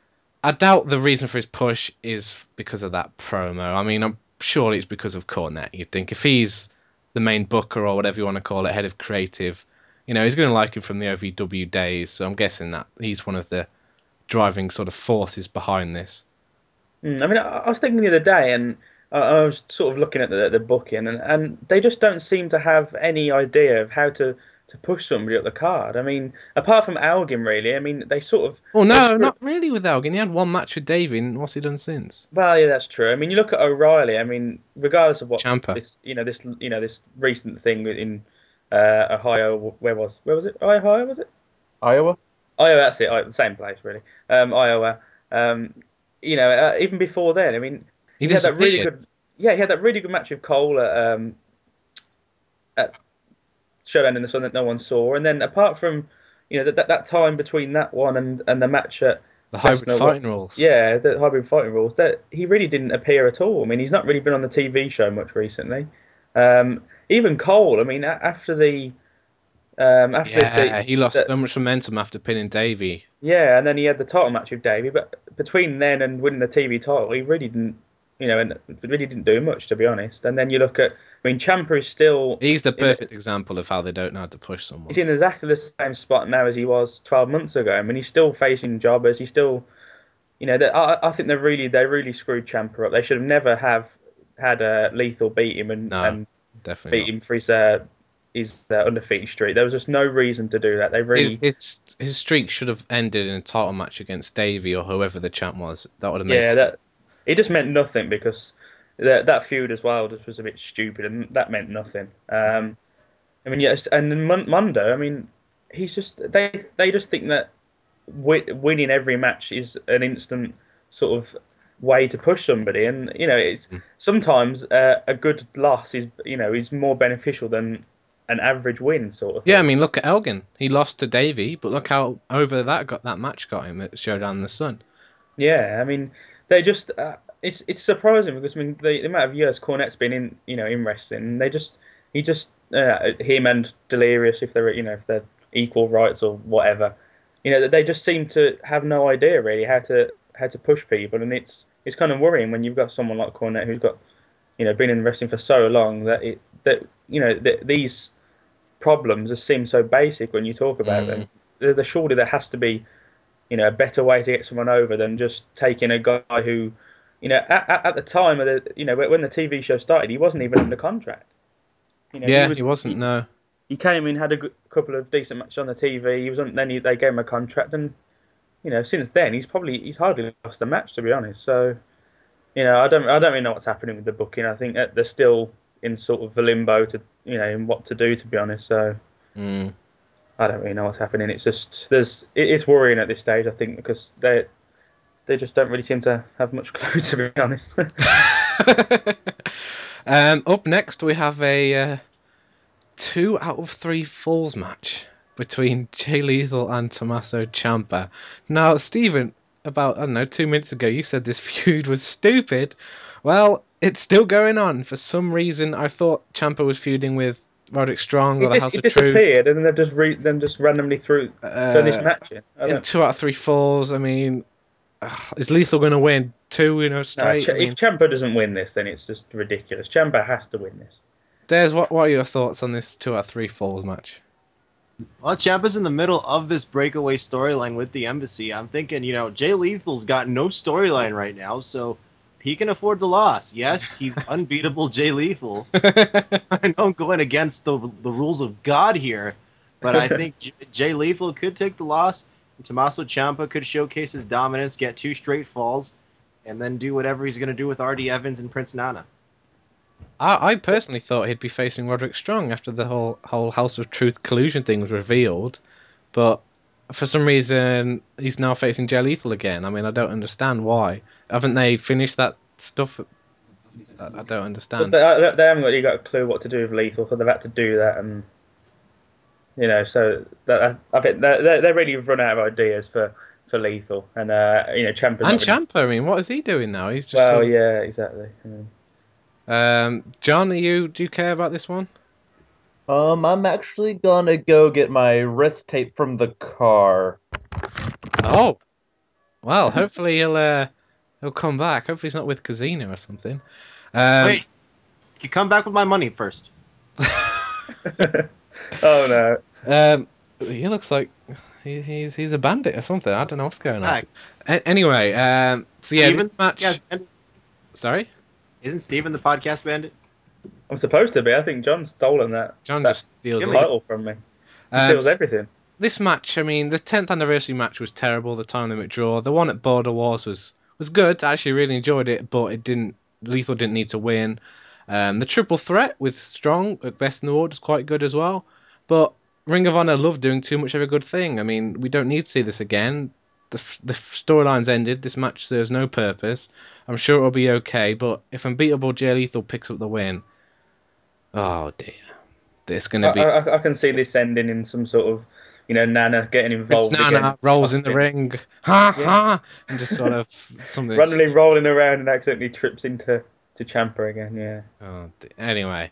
I doubt the reason for his push is because of that promo. I mean, I'm surely it's because of Cornette. You'd think if he's the main booker or whatever you want to call it, head of creative, you know, he's going to like him from the OVW days. So I'm guessing that he's one of the driving sort of forces behind this. Mm, I mean, I, I was thinking the other day, and I, I was sort of looking at the the booking, and, and they just don't seem to have any idea of how to, to push somebody up the card. I mean, apart from Elgin, really. I mean, they sort of. Well, they no, screw- not really with Elgin. He had one match with Davey, and what's he done since? Well, yeah, that's true. I mean, you look at O'Reilly. I mean, regardless of what Ciampa. this, you know, this, you know, this recent thing in uh, Ohio. Where was where was it? Ohio was it? Iowa. Iowa, that's it. The same place, really. Um, Iowa. Um, you know, uh, even before then, I mean, He he had that really good. Yeah, he had that really good match with Cole at, um, at Showdown in the Sun that no one saw, and then apart from, you know, that that, that time between that one and, and the match at The hybrid no, fighting rules. yeah, the hybrid fighting rules. That he really didn't appear at all. I mean, he's not really been on the TV show much recently. Um, even Cole. I mean, after the um, after Yeah, the, he lost the- so much momentum after pinning Davey. yeah, and then he had the title match with Davey. But between then and winning the TV title, he really didn't, you know, and really didn't do much to be honest. And then you look at, I mean, Ciampa is still He's the perfect example of how they don't know how to push someone. he's in exactly the same spot now as he was 12 months ago. I mean, he's still facing jobbers. He's still, you know, I, I think they really they really screwed Ciampa up. They should have never have had a Lethal beat him and, No, and Definitely. beat not. him for his uh, his uh, undefeated streak. There was just no reason to do that. They really His, his his streak should have ended in a title match against Davey or whoever the champ was. That would have made yeah sense. that it just meant nothing because that that feud as well just was a bit stupid and that meant nothing. Um, I mean yes, and then Mondo. I mean, he's just they they just think that wi- winning every match is an instant sort of way to push somebody, and you know it's Mm. sometimes uh, a good loss is you know is more beneficial than an average win sort of. Yeah, I mean, look at Elgin. He lost to Davey, but look how over that got that match got him at Showdown in the Sun. Yeah, I mean, they just uh, it's it's surprising because I mean the, the amount of years Cornette's been in you know in wrestling, they just he just uh, him and Delirious if they're you know if they're equal rights or whatever, you know they just seem to have no idea really how to how to push people, and it's it's kind of worrying when you've got someone like Cornette who's got you know been in wrestling for so long that it that you know that these problems just seem so basic when you talk about Mm. them. The, surely there has to be you know, a better way to get someone over than just taking a guy who, you know, at, at, at the time of the, you know, when the TV show started, he wasn't even under contract. You know, yeah, was- he wasn't. No. He came in, had a good, couple of decent matches on the TV. He was on, then he, they gave him a contract, and you know, since then he's probably he's hardly lost a match to be honest. So, you know, I don't I don't really know what's happening with the booking. I think that they're still in sort of a limbo to you know in what to do to be honest. So. Mm. I don't really know what's happening. It's just there's it is worrying at this stage. I think because they they just don't really seem to have much clue to be honest. um, up next, we have a uh, two out of three falls match between Jay Lethal and Tommaso Ciampa. Now, Stephen, about I don't know two minutes ago, you said this feud was stupid. Well, it's still going on. For some reason, I thought Ciampa was feuding with Roderick Strong it, or the dis- House of Truth. disappeared, and then they've just re- then just randomly threw Uh, match in. I in two out of three falls. I mean, ugh, is Lethal going to win two in a no, straight? Ch- I mean, if Ciampa doesn't win this, then it's just ridiculous. Ciampa has to win this. Des, what what are your thoughts on this two out of three falls match? Well, Ciampa's in the middle of this breakaway storyline with the embassy. I'm thinking, you know, Jay Lethal's got no storyline right now, so he can afford the loss. Yes, he's unbeatable Jay Lethal. I know I'm going against the the rules of God here, but I think J- Jay Lethal could take the loss. And Tommaso Ciampa could showcase his dominance, get two straight falls, and then do whatever he's going to do with R.D. Evans and Prince Nana. I, I personally thought he'd be facing Roderick Strong after the whole whole House of Truth collusion thing was revealed, but for some reason he's now facing Jay Lethal again. I mean, I don't understand why. Haven't they finished that stuff? I, I don't understand. they, they haven't really got a clue what to do with Lethal, so they've had to do that, and you know, so that, I think they they they really run out of ideas for for Lethal, and uh, you know, Ciampa's And not really- Ciampa, I mean, what is he doing now? He's just. Well, sort of- yeah, exactly. yeah. Um, John, are you do you care about this one? Um, I'm actually gonna go get my wrist tape from the car. Oh, well, hopefully he'll uh, he'll come back. Hopefully he's not with Casino or something. Um, Wait, you come back with my money first. Oh no. Um, he looks like he, he's he's a bandit or something. I don't know what's going on. A- anyway, um, so yeah, Steven, this match. podcast bandit? Sorry, Isn't Steven the podcast bandit? I'm supposed to be. I think John's stolen that, John that just steals. that it. title from me. He Um, steals everything. this match, I mean, the 10th anniversary match was terrible. The time limit draw. The one at Border Wars was was good. I actually really enjoyed it, but it didn't. Lethal didn't need to win. Um, the triple threat with Strong at Best in the World was quite good as well. But Ring of Honor loved doing too much of a good thing. I mean, we don't need to see this again. The, the storyline's ended. This match serves no purpose. I'm sure it'll be okay, but if Unbeatable Jay Lethal picks up the win, oh dear. It's going to be. I, I can see this ending in some sort of, you know, Nana getting involved. Nana against rolls in the ring, ha Yeah. ha, and just sort of something. randomly rolling around and accidentally trips into to Ciampa again. Yeah. Oh, anyway,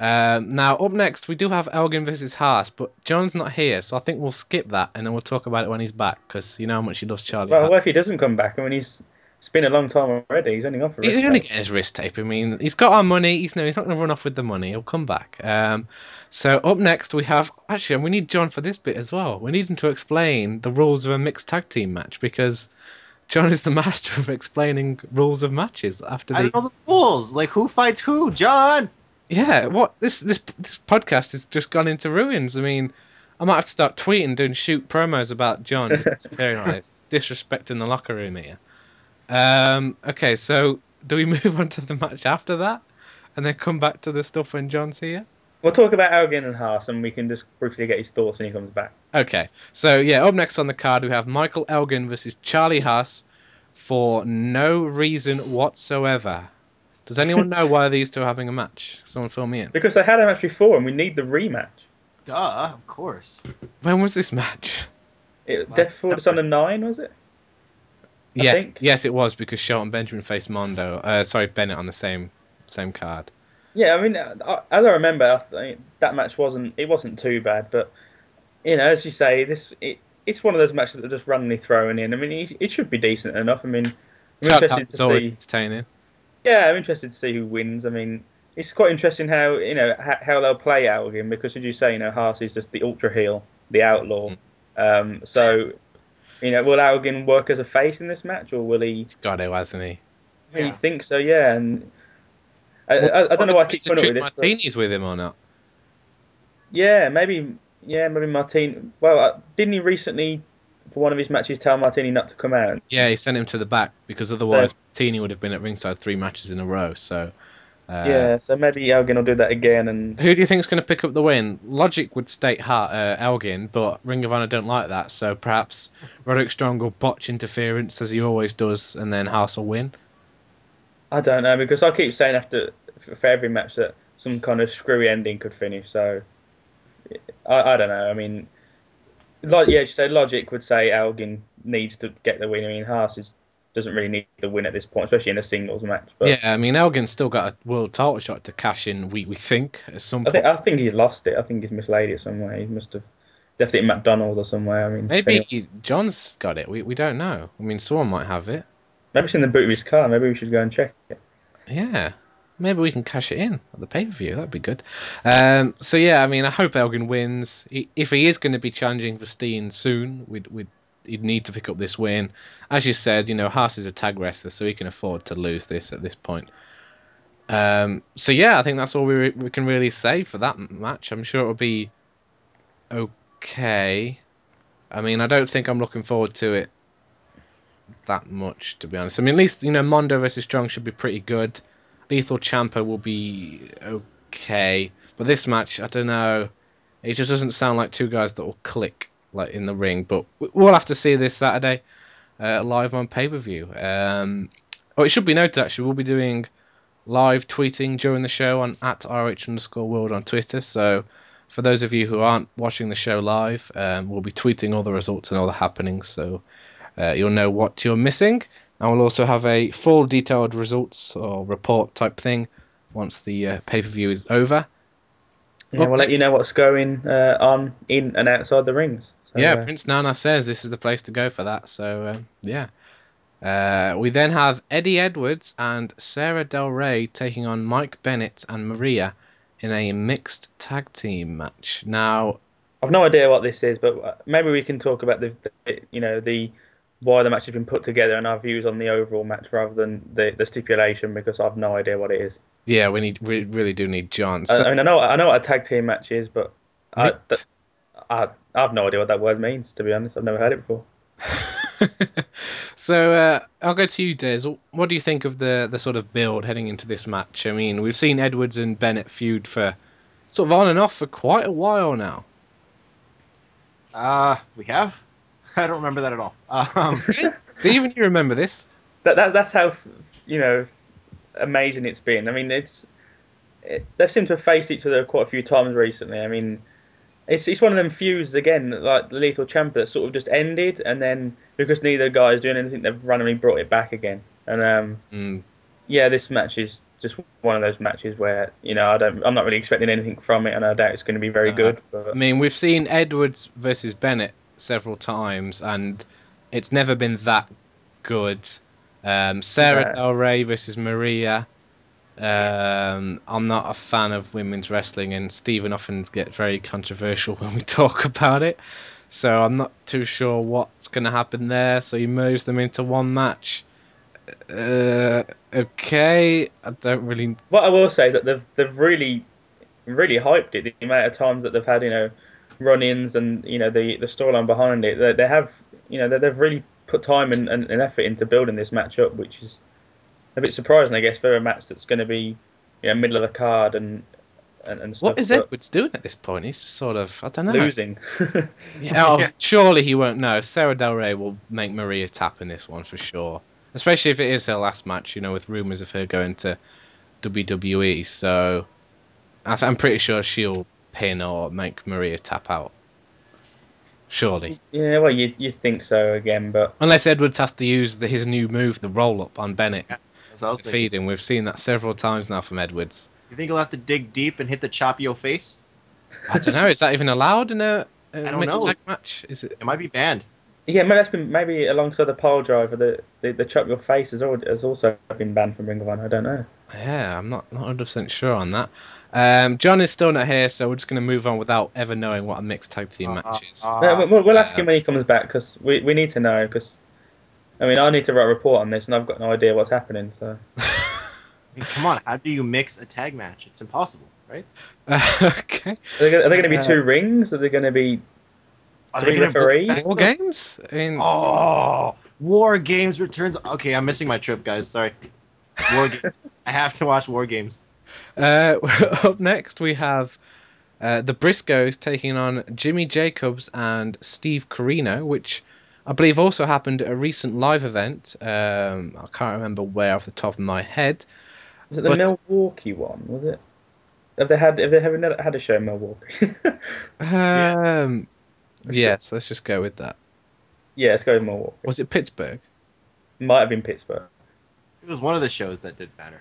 um, now up next we do have Elgin versus Haas, but John's not here, so I think we'll skip that and then we'll talk about it when he's back because you know how much he loves Charlie. Well, Haas. what if he doesn't come back? I mean, he's it's been a long time already. He's only gone for. He's wrist going tape. get his wrist tape. I mean, he's got our money. He's no, he's not going to run off with the money. He'll come back. Um, so up next we have actually and we need John for this bit as well. We need him to explain the rules of a mixed tag team match because John is the master of explaining rules of matches after I the don't know the rules. Like who fights who, John? Yeah, what this this this podcast has just gone into ruins. I mean, I might have to start tweeting, doing shoot promos about John disappearing like this, disrespecting the locker room here. Um, okay, so do we move on to the match after that, and then come back to the stuff when John's here? We'll talk about Elgin and Haas, and we can just briefly get his thoughts when he comes back. Okay, so yeah, up next on the card we have Michael Elgin versus Charlie Haas for no reason whatsoever. Does anyone know why these two are having a match? Someone fill me in. Because they had a match before, and we need the rematch. Duh, of course. When was this match? It, Last Death Force on the nine, was it? I yes, think. yes, it was because Shelton Benjamin faced Mondo. Uh, sorry, Bennett on the same same card. Yeah, I mean, uh, as I remember, I think that match wasn't it wasn't too bad, but you know, as you say, this it, it's one of those matches that are just randomly thrown in. I mean, it, it should be decent enough. I mean, I'm Charlie interested to always see. entertaining. Yeah, I'm interested to see who wins. I mean, it's quite interesting how you know how, how they'll play Elgin because, as you say, you know, Haas is just the ultra heel, the outlaw. Um, so, you know, will Elgin work as a face in this match, or will he? He's got to, hasn't he? You Yeah. think so? Yeah, and I, I, I don't know why I keep to putting up treat with this. but- martinis with him or not. Yeah, maybe. Yeah, maybe Martin. Well, uh, didn't he recently, for one of his matches, tell Martini not to come out? Yeah, he sent him to the back because otherwise Martini would have been at ringside three matches in a row. So, uh, yeah, so maybe Elgin will do that again. And Who do you think is going to pick up the win? Logic would state Hart, uh, Elgin, but Ring of Honor don't like that. So perhaps Roderick Strong will botch interference as he always does, and then Haas will win. I don't know because I keep saying after for every match that some kind of screwy ending could finish. So I, I don't know. I mean, like yeah, say logic would say Elgin needs to get the win. I mean, Haas is, doesn't really need the win at this point, especially in a singles match. But yeah, I mean Elgin's still got a world title shot to cash in. We we think at some I point. think I think he lost it. I think he's mislaid it somewhere. He must have left it in McDonald's or somewhere. I mean, Maybe anyway. John's got it. We we don't know. I mean, someone might have it. maybe it's in the boot of his car. Maybe we should go and check it. Yeah. Maybe we can cash it in at the pay per view. That'd be good. Um, so yeah, I mean, I hope Elgin wins. He, if he is going to be challenging for Steen soon, we'd, we'd he'd need to pick up this win. As you said, you know, Haas is a tag wrestler, so he can afford to lose this at this point. Um, so yeah, I think that's all we we can really say for that match. I'm sure it'll be okay. I mean, I don't think I'm looking forward to it that much, to be honest. I mean, at least you know Mondo versus Strong should be pretty good. Lethal Ciampa will be okay, but this match, I don't know. It just doesn't sound like two guys that will click like in the ring. But we- we'll have to see this Saturday uh, live on pay per view. Um, oh, it should be noted actually, we'll be doing live tweeting during the show on at rh underscore world on Twitter. So for those of you who aren't watching the show live, um, we'll be tweeting all the results and all the happenings. So uh, you'll know what you're missing. And we'll also have a full detailed results or report type thing once the uh, pay per view is over. Yeah, we'll let you know what's going uh, on in and outside the rings. So, yeah, uh, Prince Nana says this is the place to go for that. So um, yeah. Uh, we then have Eddie Edwards and Sarah Del Rey taking on Mike Bennett and Maria in a mixed tag team match. Now, I've no idea what this is, but uh, maybe we can talk about the, the you know the why the match has been put together and our views on the overall match rather than the, the stipulation because I've no idea what it is. yeah, we need we really do need John. I, So, I mean, I know I know what a tag team match is, but I, th- I I have no idea what that word means. To be honest, I've never heard it before. so uh, I'll go to you, Des. What do you think of the the sort of build heading into this match? I mean, we've seen Edwards and Bennett feud for sort of on and off for quite a while now. Uh, we have. I don't remember that at all. Um, Stephen, you remember this? That, that that's how you know amazing it's been. I mean, it's it, they've seemed to have faced each other quite a few times recently. I mean, it's it's one of them feuds again, like the Lethal Champ that sort of just ended, and then because neither guy is doing anything, they've randomly brought it back again. And um, Mm, yeah, this match is just one of those matches where you know I don't, I'm not really expecting anything from it, and I doubt it's going to be very Uh, good. I mean, we've seen Edwards versus Bennett several times, and it's never been that good. Um, Sarah No. Del Rey versus Maria. Um, I'm not a fan of women's wrestling, and Stephen often gets very controversial when we talk about it. So I'm not too sure what's going to happen there. So you merge them into one match. Uh, okay, I don't really. What I will say is that they've they've really really hyped it. The amount of times that they've had, you know, run-ins and you know the the storyline behind it. They, they have, you know, they, they've really put time and, and, and effort into building this match up, which is a bit surprising, I guess, for a match that's going to be, you know, middle of the card and and, and stuff. What is Edwards doing at this point? He's just sort of, I don't know. Losing. Yeah, oh, surely he won't know. Sarah Del Rey will make Maria tap in this one for sure. Especially if it is her last match, you know, with rumours of her going to WWE. So I'm pretty sure she'll pin or make Maria tap out. Surely. yeah, well, you you think so again, but Unless Edwards has to use the, his new move, the roll up on Bennett, That's what to feed him. We've seen that several times now from Edwards. You think he'll have to dig deep and hit the chop your face? I don't know. Is that even allowed in a, a I don't mixed know. tag match? Is it? It might be banned. yeah, maybe that's been maybe alongside the pole driver, the the, the chop your face has, already, has also been banned from Ring of Honor. I don't know. Yeah, I'm not not 100 percent sure on that. Um, John is still not here, so we're just going to move on without ever knowing what a mixed tag team Uh, match is. uh, No, we'll, we'll ask uh, him when he comes back because we, we need to know because. I mean, I need to write a report on this, and I've got no idea what's happening. So I mean, come on, how do you mix a tag match? It's impossible, right? okay. are there, going to be Uh, two rings? Are there going to be Are Three gonna referees? War games? I mean, Oh, War Games returns. Okay, I'm missing my trip, guys. Sorry. War Games. I have to watch War Games. Uh, up next, we have uh, the Briscoes taking on Jimmy Jacobs and Steve Corino, which I believe also happened at a recent live event. Um, I can't remember where off the top of my head. Was it the But- Milwaukee one? Was it? Have they had? Have they have they had a show in Milwaukee? Um, yes, let's just go with that. yeah, let's go with Milwaukee. Was it Pittsburgh? Might have been Pittsburgh. It was one of the shows that did matter.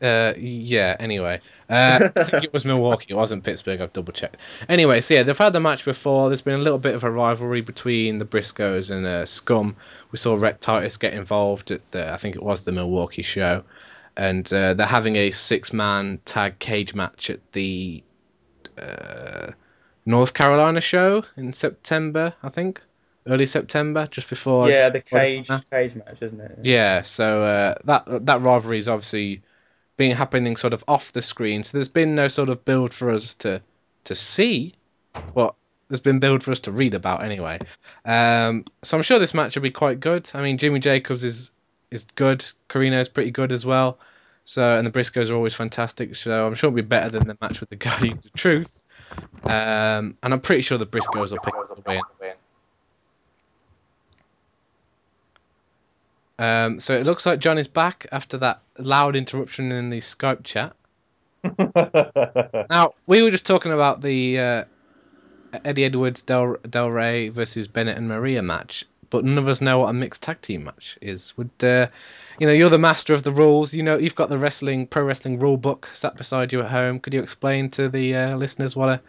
Uh, yeah. Anyway, uh, I think it was Milwaukee. It wasn't Pittsburgh. I've double checked. Anyway, so yeah, they've had the match before. There's been a little bit of a rivalry between the Briscoes and uh, Scum. We saw Rhett Titus get involved at the, I think it was the Milwaukee show, and uh, they're having a six-man tag cage match at the uh, North Carolina show in September. I think early September, just before. yeah, the cage cage match, isn't it? Yeah, so uh, that that rivalry is obviously been happening sort of off the screen. So there's been no sort of build for us to to see, but there's been build for us to read about anyway. Um, so I'm sure this match will be quite good. I mean, Jimmy Jacobs is is good. Corino's pretty good as well. So and the Briscoes are always fantastic. So I'm sure it'll be better than the match with the Guardians of Truth. Um, and I'm pretty sure the Briscoes will pick up the win. Um, so it looks like John is back after that loud interruption in the Skype chat. Now we were just talking about the uh, Eddie Edwards Del Del Rey versus Bennett and Maria match, but none of us know what a mixed tag team match is. Would uh, you know? You're the master of the rules. You know you've got the wrestling pro wrestling rule book sat beside you at home. Could you explain to the uh, listeners what a,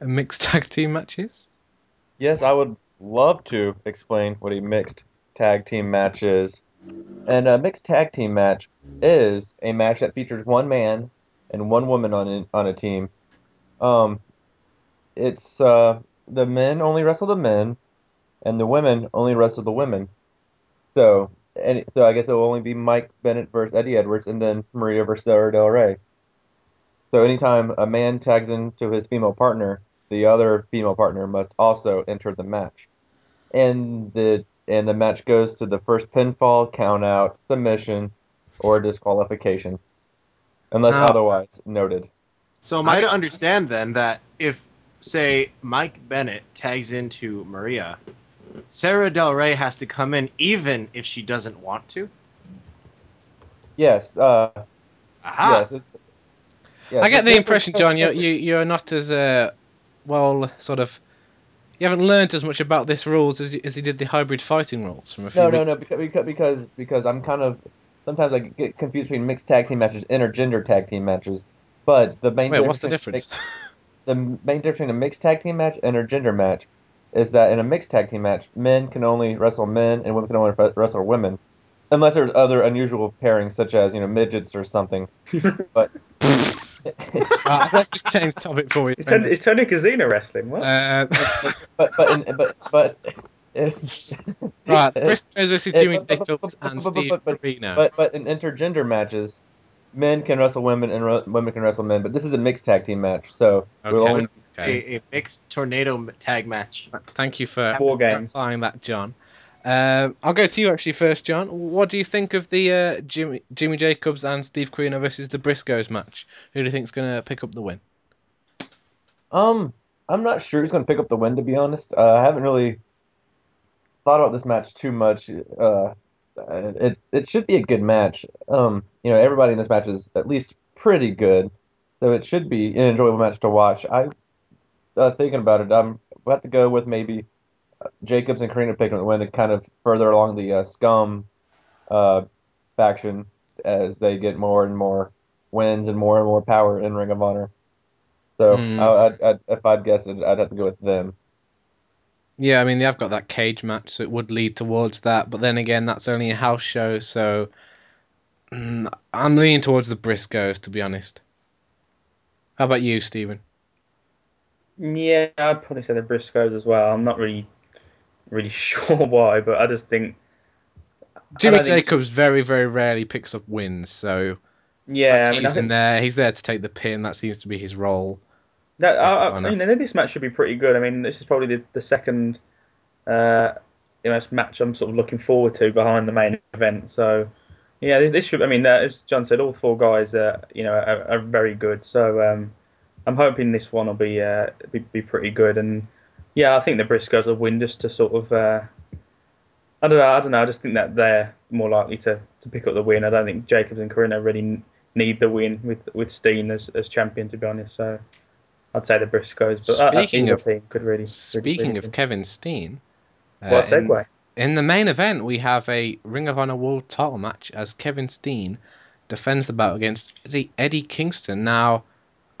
a mixed tag team match is? Yes, I would love to explain what a mixed tag team match is. And a mixed tag team match is a match that features one man and one woman on a, on a team. Um, it's uh, the men only wrestle the men, and the women only wrestle the women. So, and so I guess it will only be Mike Bennett versus Eddie Edwards, and then Maria versus Sarah Del Rey. So anytime a man tags into his female partner, the other female partner must also enter the match. And the and the match goes to the first pinfall, count out, submission, or disqualification. Unless Now- otherwise noted. So am I to understand then that if, say, Mike Bennett tags into Maria, Sarah Del Rey has to come in even if she doesn't want to? Yes, uh, Aha! yes. it's- yes, I get the impression, John, you're you, you're not as uh, well sort of. You haven't learned as much about this rules as you, as you did the hybrid fighting rules from a few years. No, no, weeks no, because, because because because I'm kind of sometimes I get confused between mixed tag team matches, and intergender tag team matches. But the main Wait, what's the difference? mixed- the main difference between a mixed tag team match and a gender match is that in a mixed tag team match, men can only wrestle men and women can only wrestle women, unless there's other unusual pairings such as you know midgets or something. but Uh, let's just change topic for you. It's, Tony, it's Tony Casino wrestling. What? Uh, but but in, but but. if- right, Briscoes versus Eh, Jimmy but- but- Jacobs and but- Steve but- but- Corino. But but in intergender matches, men can wrestle women and ro- women can wrestle men. But this is a mixed tag team match, so we'll Okay. only Okay. A, a mixed tornado tag match. Thank you for Four games. clarifying that, John. Um, I'll go to you actually first, John. What do you think of the uh, Jimmy Jimmy Jacobs and Steve Corino versus the Briscoes match? Who do you think's going to pick up the win? Um, I'm not sure who's going to pick up the win. To be honest, uh, I haven't really thought about this match too much. Uh, it it should be a good match. Um, you know, everybody in this match is at least pretty good, so it should be an enjoyable match to watch. I uh, thinking about it, I'm about to go with maybe Jacobs and Corino picking up the win to kind of further along the uh, scum uh, faction as they get more and more wins and more and more power in Ring of Honor. So Hmm. I, I'd, I'd, if I'd guess it, I'd have to go with them. Yeah, I mean they have got that cage match, so it would lead towards that. But then again, that's only a house show, so mm, I'm leaning towards the Briscoes, to be honest. How about you, Stephen? Yeah, I'd probably say the Briscoes as well. I'm not really, really sure why, but I just think. Jimmy think- Jacobs very, very rarely picks up wins, so Yeah, I he's mean, I in there. He's there to take the pin. That seems to be his role. that, I, I, not? you know, this match should be pretty good. I mean, this is probably the, the second, uh, you know, match I'm sort of looking forward to behind the main event. So, yeah, this- this should. I mean, uh, as John said, all four guys, uh, you know, are, are very good. So, um, I'm hoping this one will be, uh, be be pretty good. And yeah, I think the Briscoes will win just to sort of. Uh, I don't know. I don't know. I just think that they're more likely to, to pick up the win. I don't think Jacobs and Corino really need the win with with Steen as, as champion, to be honest. So I'd say the Briscoes. But uh, Speaking either of- team could really. Speaking really of Kevin Steen, uh, what a in- segue. In the main event, we have a Ring of Honor World Title match as Kevin Steen defends the bout against Eddie, Eddie Kingston. Now,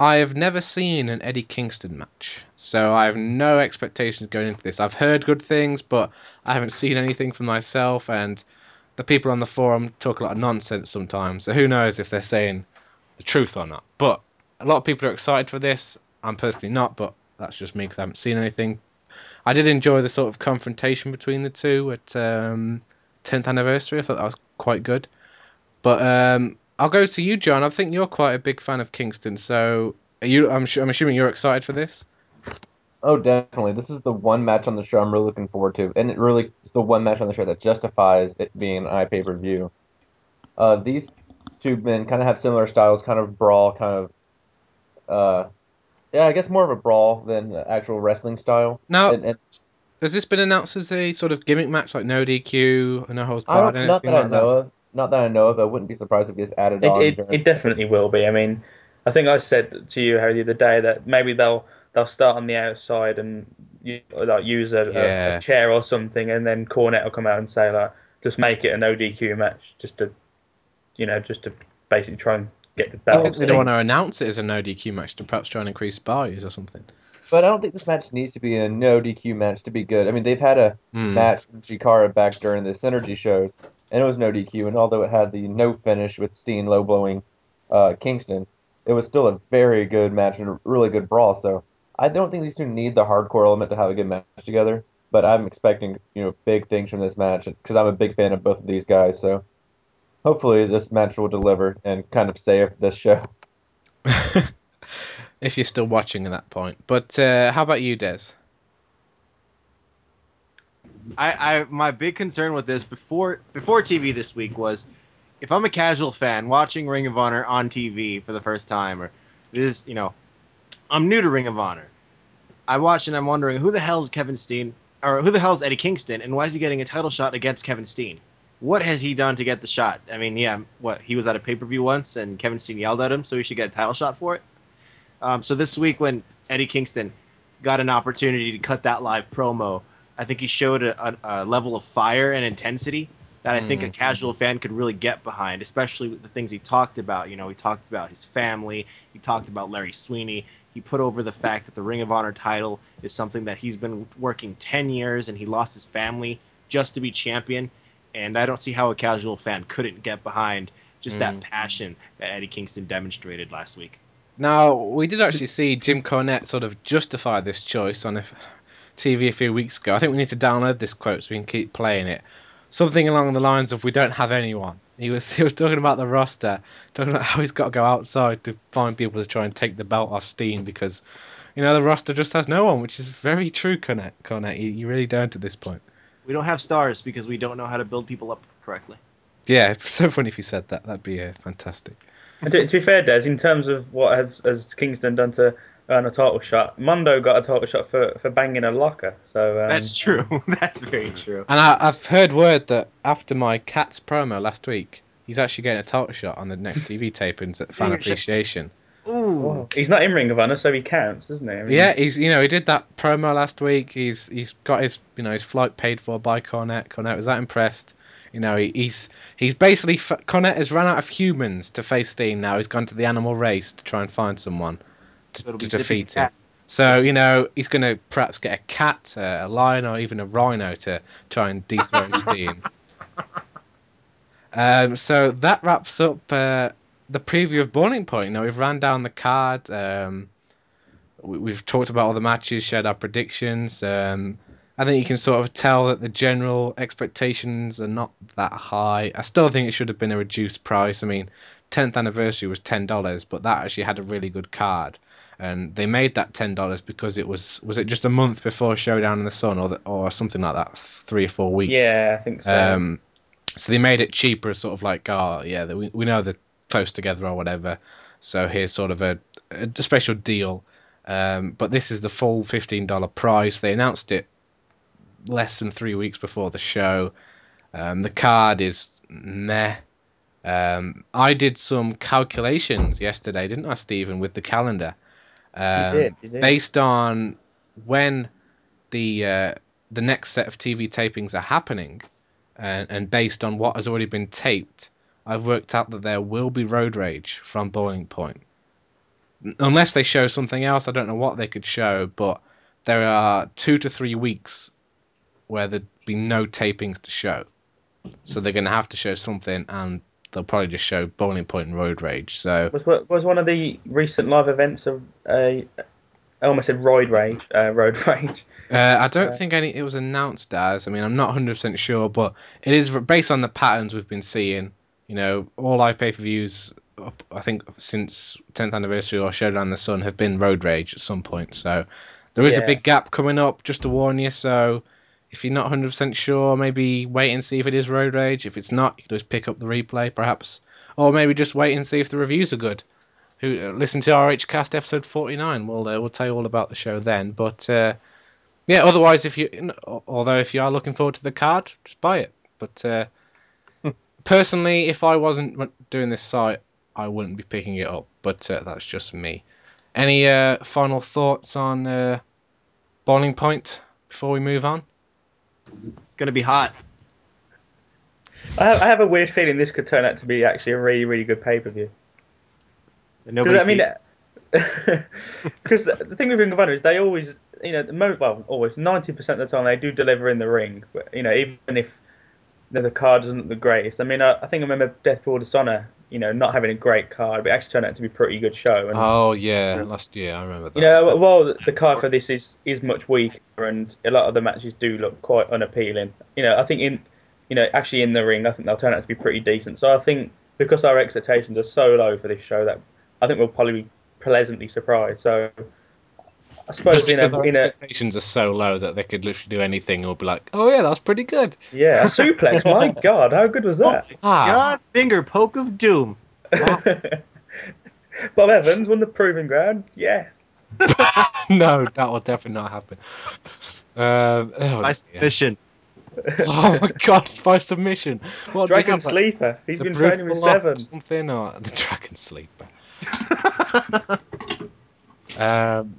I have never seen an Eddie Kingston match, so I have no expectations going into this. I've heard good things, but I haven't seen anything for myself, and the people on the forum talk a lot of nonsense sometimes. So who knows if they're saying the truth or not? But a lot of people are excited for this. I'm personally not, but that's just me because I haven't seen anything. I did enjoy the sort of confrontation between the two at um, 10th anniversary. I thought that was quite good. But um, I'll go to you, John. I think you're quite a big fan of Kingston, so are you. I'm, I'm assuming you're excited for this. Oh, definitely. This is the one match on the show I'm really looking forward to, and it really is the one match on the show that justifies it being an eye pay per view. Uh, these two men kind of have similar styles, kind of brawl, kind of, uh, yeah, I guess more of a brawl than actual wrestling style. Now, And, and has this been announced as a sort of gimmick match, like no DQ, no holds I barred, don't, not anything that I like know of, not that I know of. I wouldn't be surprised if it's added It, on. it, it definitely will be. I mean, I think I said to you Harry the other day that maybe they'll they'll start on the outside and you, like use a, a- Yeah. a, chair or something, and then Cornette will come out and say like, just make it an ODQ match, just to, you know, just to basically try and get the I belt. think they don't want to announce it as a no DQ match to perhaps try and increase values or something. But I don't think this match needs to be a no DQ match to be good. I mean, they've had a Hmm. match with Chikara back during the Synergy shows, and it was no DQ. And although it had the no finish with Steen low blowing uh, Kingston, it was still a very good match and a really good brawl. So I don't think these two need the hardcore element to have a good match together. But I'm expecting you know big things from this match because I'm a big fan of both of these guys. So hopefully this match will deliver and kind of save this show. if you're still watching at that point. But uh, how about you, Des? I, I my big concern with this before before TV this week was if I'm a casual fan watching Ring of Honor on TV for the first time or this you know I'm new to Ring of Honor. I watch and I'm wondering who the hell is Kevin Steen or who the hell is Eddie Kingston and why is he getting a title shot against Kevin Steen? What has he done to get the shot? I mean, yeah, what he was at a pay per view once and Kevin Steen yelled at him, so he should get a title shot for it. Um, so this week when Eddie Kingston got an opportunity to cut that live promo, I think he showed a, a, a level of fire and intensity that I think a Mhm. casual fan could really get behind, especially with the things he talked about. You know, he talked about his family, he talked about Larry Sweeney, he put over the fact that the Ring of Honor title is something that he's been working 10 years and he lost his family just to be champion. And I don't see how a casual fan couldn't get behind just that Mm. passion that Eddie Kingston demonstrated last week. Now, we did actually see Jim Cornette sort of justify this choice on a f- TV a few weeks ago. I think we need to download this quote so we can keep playing it. Something along the lines of "We don't have anyone." He was he was talking about the roster, talking about how he's got to go outside to find people to try and take the belt off Steen because, you know, the roster just has no one, which is very true, Cornette. Cornette, you, you really don't at this point. We don't have stars because we don't know how to build people up correctly. Yeah, it's so funny if you said that. That'd be uh, fantastic. And to, to be fair, Des, in terms of what has, has Kingston done to earn a title shot, Mondo got a title shot for, for banging a locker. So um, That's true. That's very true. And I, I've heard word that after my Cats promo last week, he's actually getting a title shot on the next TV tapings at Fan Appreciation. Ooh. He's not in Ring of Honor, so he counts, isn't he? I mean, Yeah, he's you know he did that promo last week. He's he's got his you know his flight paid for by Cornette. Cornette was that impressed. You know he, he's he's basically f- Cornette has run out of humans to face Steen. Now he's gone to the animal race to try and find someone to, So it'll to be Zippy defeat him. So you know he's going to perhaps get a cat, uh, a lion, or even a rhino to try and dethrone Steen. Um, so that wraps up uh, the preview of Boiling Point. Now we've ran down the card. Um, we, we've talked about all the matches, shared our predictions. Um, I think you can sort of tell that the general expectations are not that high. I still think it should have been a reduced price. I mean, 10th anniversary was ten dollars, but that actually had a really good card, and they made that ten dollars because it was was it just a month before Showdown in the Sun or the, or something like that, three or four weeks. Yeah, I think so. Um, so they made it cheaper, sort of like, oh yeah, we we know they're close together or whatever. So here's sort of a, a special deal. Um, but this is the full fifteen dollar price. They announced it less than three weeks before the show. Um, the card is meh. Um, I did some calculations yesterday, didn't I, Stephen, with the calendar, um, did, you did. based on when the uh, the next set of TV tapings are happening, and, and based on what has already been taped, I've worked out that there will be road rage from Boiling Point. Unless they show something else, I don't know what they could show, but there are two to three weeks where there'd be no tapings to show. So they're going to have to show something, and they'll probably just show Boiling Point and Road Rage. So Was was one of the recent live events of a? I almost said Roid Rage, uh, Road Rage. Uh, I don't Uh, think any it was announced as. I mean, I'm not 100 percent sure, but it is based on the patterns we've been seeing. You know, all live pay per views, I think since 10th anniversary or Showdown the Sun have been Road Rage at some point. So there is a big gap coming up. Just to warn you. So if you're not 100 percent sure, maybe wait and see if it is Road Rage. If it's not, you can just pick up the replay, perhaps, or maybe just wait and see if the reviews are good. Who uh, listen to RH Cast episode 49? We'll uh, we'll tell you all about the show then. But uh, yeah, otherwise, if you, although if you are looking forward to the card, just buy it. But uh, personally, if I wasn't doing this site, I wouldn't be picking it up. But uh, that's just me. Any uh, final thoughts on uh, Boiling Point before we move on? It's gonna be hot. I have, I have a weird feeling this could turn out to be actually a really, really good pay per view. Nobody Because I mean, because the thing with Ring of Honor is they always, you know, the mo- well, always ninety percent of the time they do deliver in the ring. But you know, even if you know, the card isn't the greatest. I mean, I, I think I remember Death Before Dishonor, you know, not having a great card, but it actually turned out to be a pretty good show. And Oh yeah, last year I remember that. you know, the- the card for this is is much weaker, and a lot of the matches do look quite unappealing. You know, I think in, you know, actually in the ring, I think they'll turn out to be pretty decent. So I think because our expectations are so low for this show, that I think we'll probably be pleasantly surprised. So I suppose Just in because our in a expectations are so low that they could literally do anything, and we'll be like, "Oh yeah, that's pretty good." yeah a suplex. my God, how good was that? Ah, God, finger poke of doom. Bob Evans won the proving ground. Yes. no, that will definitely not happen. Um, oh, By dear. submission. oh my god, by submission. What do we Dragon have, like, Sleeper. He's the been training with seven. or something, or the Dragon Sleeper. um,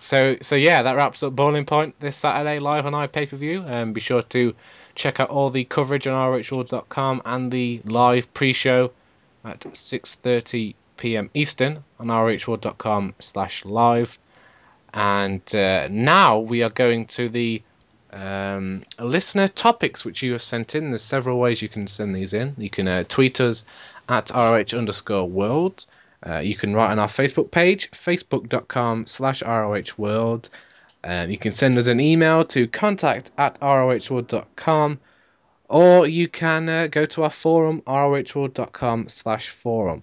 so so yeah, that wraps up Boiling Point this Saturday live on iPay per view. Um, be sure to check out all the coverage on rhworld.com and the live pre-show at 6:30 p.m. Eastern on rhworld.com slash live. And uh, now we are going to the um, listener topics which you have sent in. There's several ways you can send these in. You can uh, tweet us at rh underscore world. Uh, you can write on our Facebook page, facebook.com slash rohworld. Um, you can send us an email to contact at rohworld.com or you can uh, go to our forum, rohworld.com slash forum.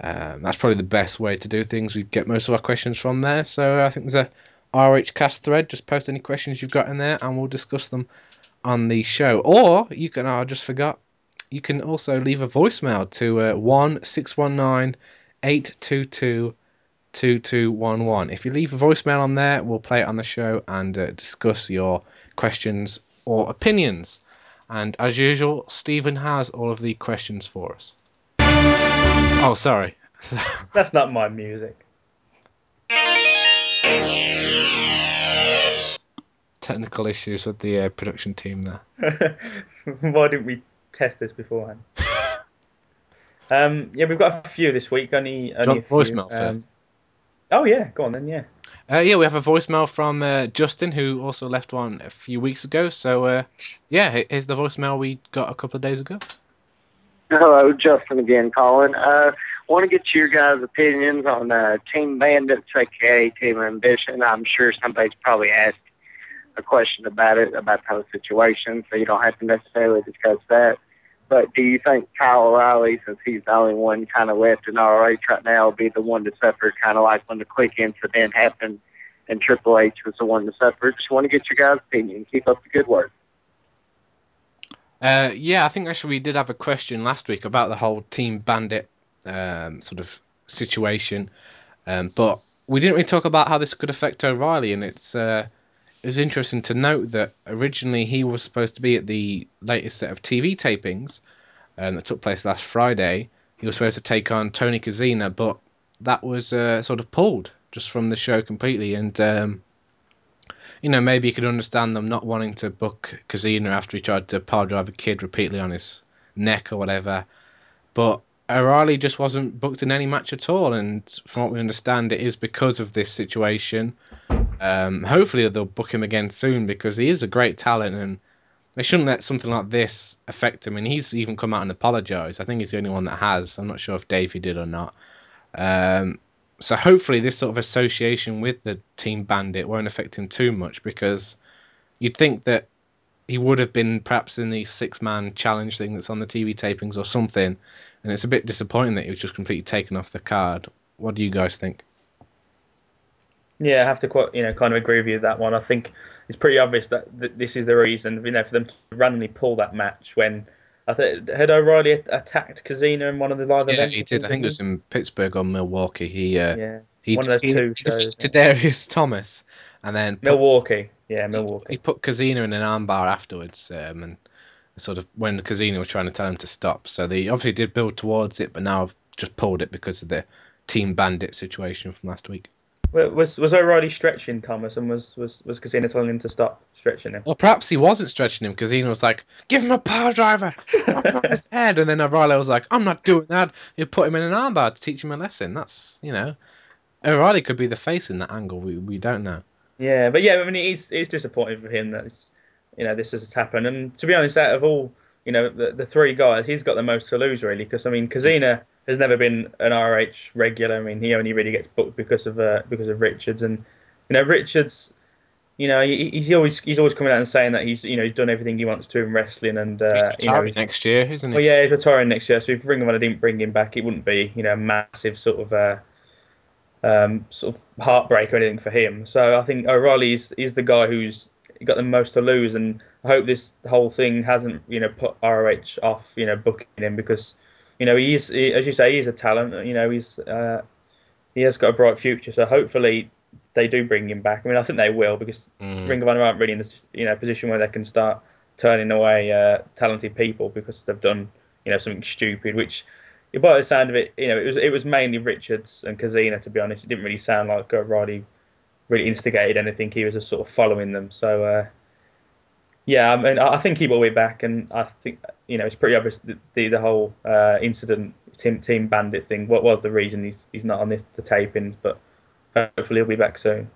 Um, that's probably the best way to do things. We get most of our questions from there. So I think there's a ROH cast thread. Just post any questions you've got in there and we'll discuss them on the show. Or you can, oh, I just forgot, you can also leave a voicemail to uh, 1 619 822 2211. If you leave a voicemail on there, we'll play it on the show and uh, discuss your questions or opinions. And as usual, Stephen has all of the questions for us. Oh, sorry. That's not my music. Technical issues with the uh, production team there. Why didn't we test this beforehand? Um, yeah, we've got a few this week. Only, only Do you a want few. voicemail Um, first? oh yeah, go on then. Yeah. Uh, yeah, we have a voicemail from uh, Justin, who also left one a few weeks ago. So, uh, yeah, here's the voicemail we got a couple of days ago. Hello, Justin again Colin. Uh, want to get your guys' opinions on uh, Team Bandits, aka Team Ambition. I'm sure somebody's probably asked a question about it, about the whole situation, so you don't have to necessarily discuss that. But do you think Kyle O'Reilly, since he's the only one kind of left in ROH right now, will be the one to suffer, kind of like when the Kliq incident happened and Triple H was the one to suffer? Just want to get your guys' opinion. Keep up the good work. Uh, yeah, I think actually we did have a question last week about the whole Team Bandit um, sort of situation, um, but we didn't really talk about how this could affect O'Reilly, and it's uh, it was interesting to note that originally he was supposed to be at the latest set of TV tapings um, that took place last Friday. He was supposed to take on Tony Kozina, but that was uh, sort of pulled just from the show completely, and um, you know, maybe you could understand them not wanting to book Kozina after he tried to power drive a kid repeatedly on his neck or whatever. But O'Reilly just wasn't booked in any match at all, and from what we understand, it is because of this situation. Um, hopefully, they'll book him again soon because he is a great talent, and they shouldn't let something like this affect him. And he's even come out and apologised. I think he's the only one that has. I'm not sure if Davey did or not. Um, so hopefully this sort of association with the team bandit won't affect him too much because you'd think that he would have been perhaps in the six man challenge thing that's on the TV tapings or something and it's a bit disappointing that he was just completely taken off the card. What do you guys think? Yeah, I have to quite, you know, kind of agree with you with that one. I think it's pretty obvious that th- this is the reason, you know, for them to randomly pull that match when I think had O'Reilly attacked Kozina in one of the live Yeah, events. he did. I think it was in Pittsburgh or Milwaukee. He uh, Yeah, he one of those two he shows. defeated Darius Thomas and then put, Milwaukee. Yeah, Milwaukee. he put Kozina in an armbar afterwards, um, and sort of when Kozina was trying to tell him to stop. So they obviously did build towards it, but now have just pulled it because of the Team Bandit situation from last week. Was was O'Reilly stretching Thomas and was was was Kozina telling him to stop stretching him? Or perhaps he wasn't stretching him. Kozina was like, "Give him a power driver, on his head," and then O'Reilly was like, "I'm not doing that." He put him in an armbar to teach him a lesson. That's you know, O'Reilly could be the face in that angle. We we don't know. Yeah, but yeah, I mean, it's it's disappointing for him that it's, you know this has happened. And to be honest, out of all you know the, the three guys, he's got the most to lose really. Because I mean, Kozina has never been an RH regular. I mean, he only really gets booked because of uh, because of Richards. And you know, Richards, you know, he, he's always he's always coming out and saying that he's you know he's done everything he wants to in wrestling. And uh, He's you know, next year, isn't he? well, yeah, he's retiring next year. So if Ring of Honor didn't bring him back, it wouldn't be you know a massive sort of uh, um, sort of heartbreak or anything for him. So I think O'Reilly is, is the guy who's got the most to lose, and I hope this whole thing hasn't you know put ROH off you know booking him because you know he is he, as you say he's a talent. You know he's uh, he has got a bright future. So hopefully they do bring him back. I mean I think they will because Mm. Ring of Honor aren't really in this you know position where they can start turning away uh, talented people because they've done you know something stupid. Which, by the sound of it, you know it was it was mainly Richards and Kozina. To be honest, it didn't really sound like O'Reilly really instigated anything. He was just sort of following them. So uh, yeah, I mean I think he will be back, and I think you know it's pretty obvious that the the whole uh, incident team team bandit thing. What was the reason he's he's not on the, the tapings, but hopefully he'll be back soon.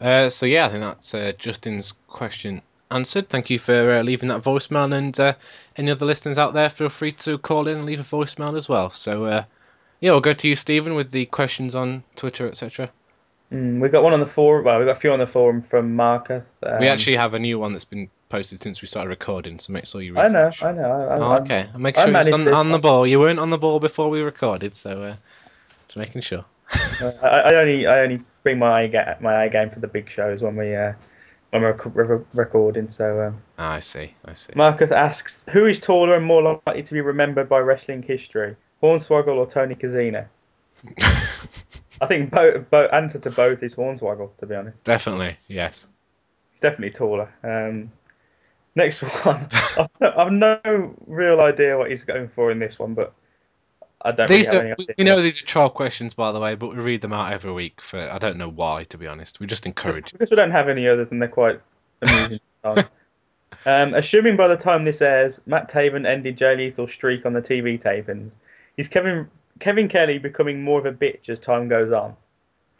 Uh, so yeah, I think that's uh, Justin's question answered. Thank you for uh, leaving that voicemail, and uh, any other listeners out there, feel free to call in and leave a voicemail as well. So, yeah, we'll go to you, Stephen, with the questions on Twitter, etc. Mm, we've got one on the forum. Well, we've got a few on the forum from Marcus. Um, we actually have a new one that's been posted since we started recording, so make sure you I know. I know. I, Oh, I, okay, make sure you're on, on the ball. You weren't on the ball before we recorded, so uh, just making sure. I, I only I only bring my eye my eye game for the big shows when we uh, when we're rec- re- recording. So um, Ah, I see, I see. Marcus asks, who is taller and more likely to be remembered by wrestling history, Hornswoggle or Tony Kozina? I think both, both answer to both is Hornswoggle. To be honest, Definitely, yes. definitely taller. Um, next one, I've, I've no real idea what he's going for in this one, but I don't These really have are, we know these are trial questions, by the way, but we read them out every week. For I don't know why, to be honest. We just encourage. because we don't have any others and they're quite amusing. um, assuming by the time this airs, Matt Taven ended Jay Lethal's streak on the TV tapings, is Kevin Kevin Kelly becoming more of a bitch as time goes on?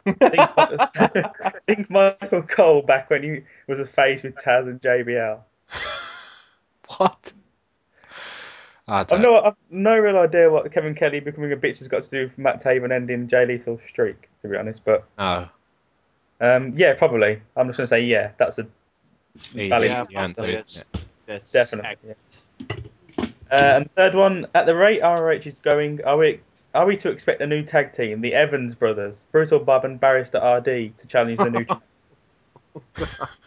think, think Michael Cole back when he was a face with Taz and JBL. What? I I've don't. no, I've no real idea what Kevin Kelly becoming a bitch has got to do with Matt Taven ending Jay Lethal's streak, to be honest. But Oh, um, yeah, probably. I'm just going to say yeah. That's a easy, Valid. Yeah, answer, probably isn't? That's Definitely, accurate. Uh, and third one, at the rate ROH is going, are we are we to expect a new tag team, the Evans brothers, Brutal Bob and Barrister RD, to challenge the new?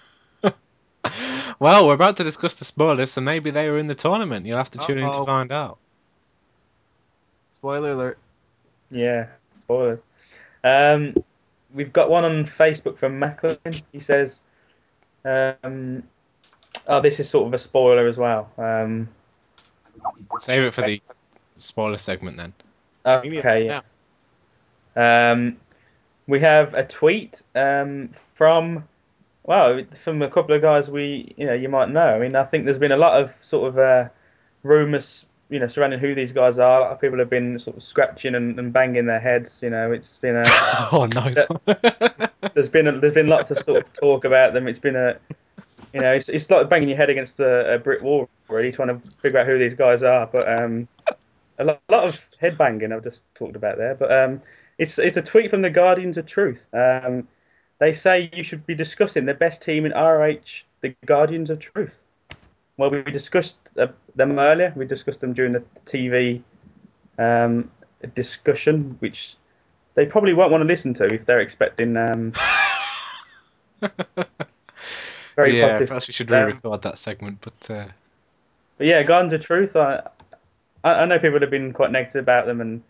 Well, we're about to discuss the spoilers, so maybe they were in the tournament. You'll have to tune in to find out. Spoiler alert. yeah, spoilers. Um, we've got one on Facebook from Macklin. He says, um, "Oh, this is sort of a spoiler as well." Um, Save it for the spoiler segment then. okay, yeah. Um, we have a tweet um, from well from a couple of guys we you know you might know. I mean, I think there's been a lot of sort of uh, rumors you know surrounding who these guys are. A lot of people have been sort of scratching and, and banging their heads. You know, it's been a oh, nice. there's been a, there's been lots of sort of talk about them. It's been a you know it's it's like banging your head against a, a brick wall really trying to figure out who these guys are. But um, a lot, a lot of head banging I've just talked about there. But um, it's it's a tweet from the Guardians of Truth. Um, they say you should be discussing the best team in RH, the Guardians of Truth. Well, we discussed uh, them earlier. We discussed them during the TV um, discussion, which they probably won't want to listen to if they're expecting um, very yeah, positive. perhaps we should um, re-record that segment, but uh, But yeah, Guardians of Truth. I, I I know people have been quite negative about them, and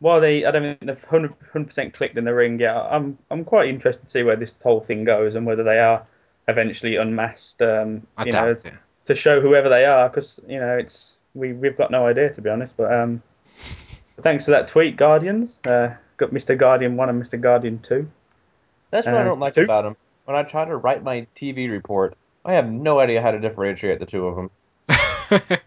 while they, I don't think they've hundred percent clicked in the ring yet. I'm I'm quite interested to see where this whole thing goes and whether they are eventually unmasked. Um, I you know, doubt it. to show whoever they are, because you know it's we we've got no idea to be honest. But um, thanks for that tweet, Guardians. Uh, got Mr. Guardian one and Mr. Guardian two. That's what I Uh, don't like two- about him. When I try to write my TV report, I have no idea how to differentiate the two of them.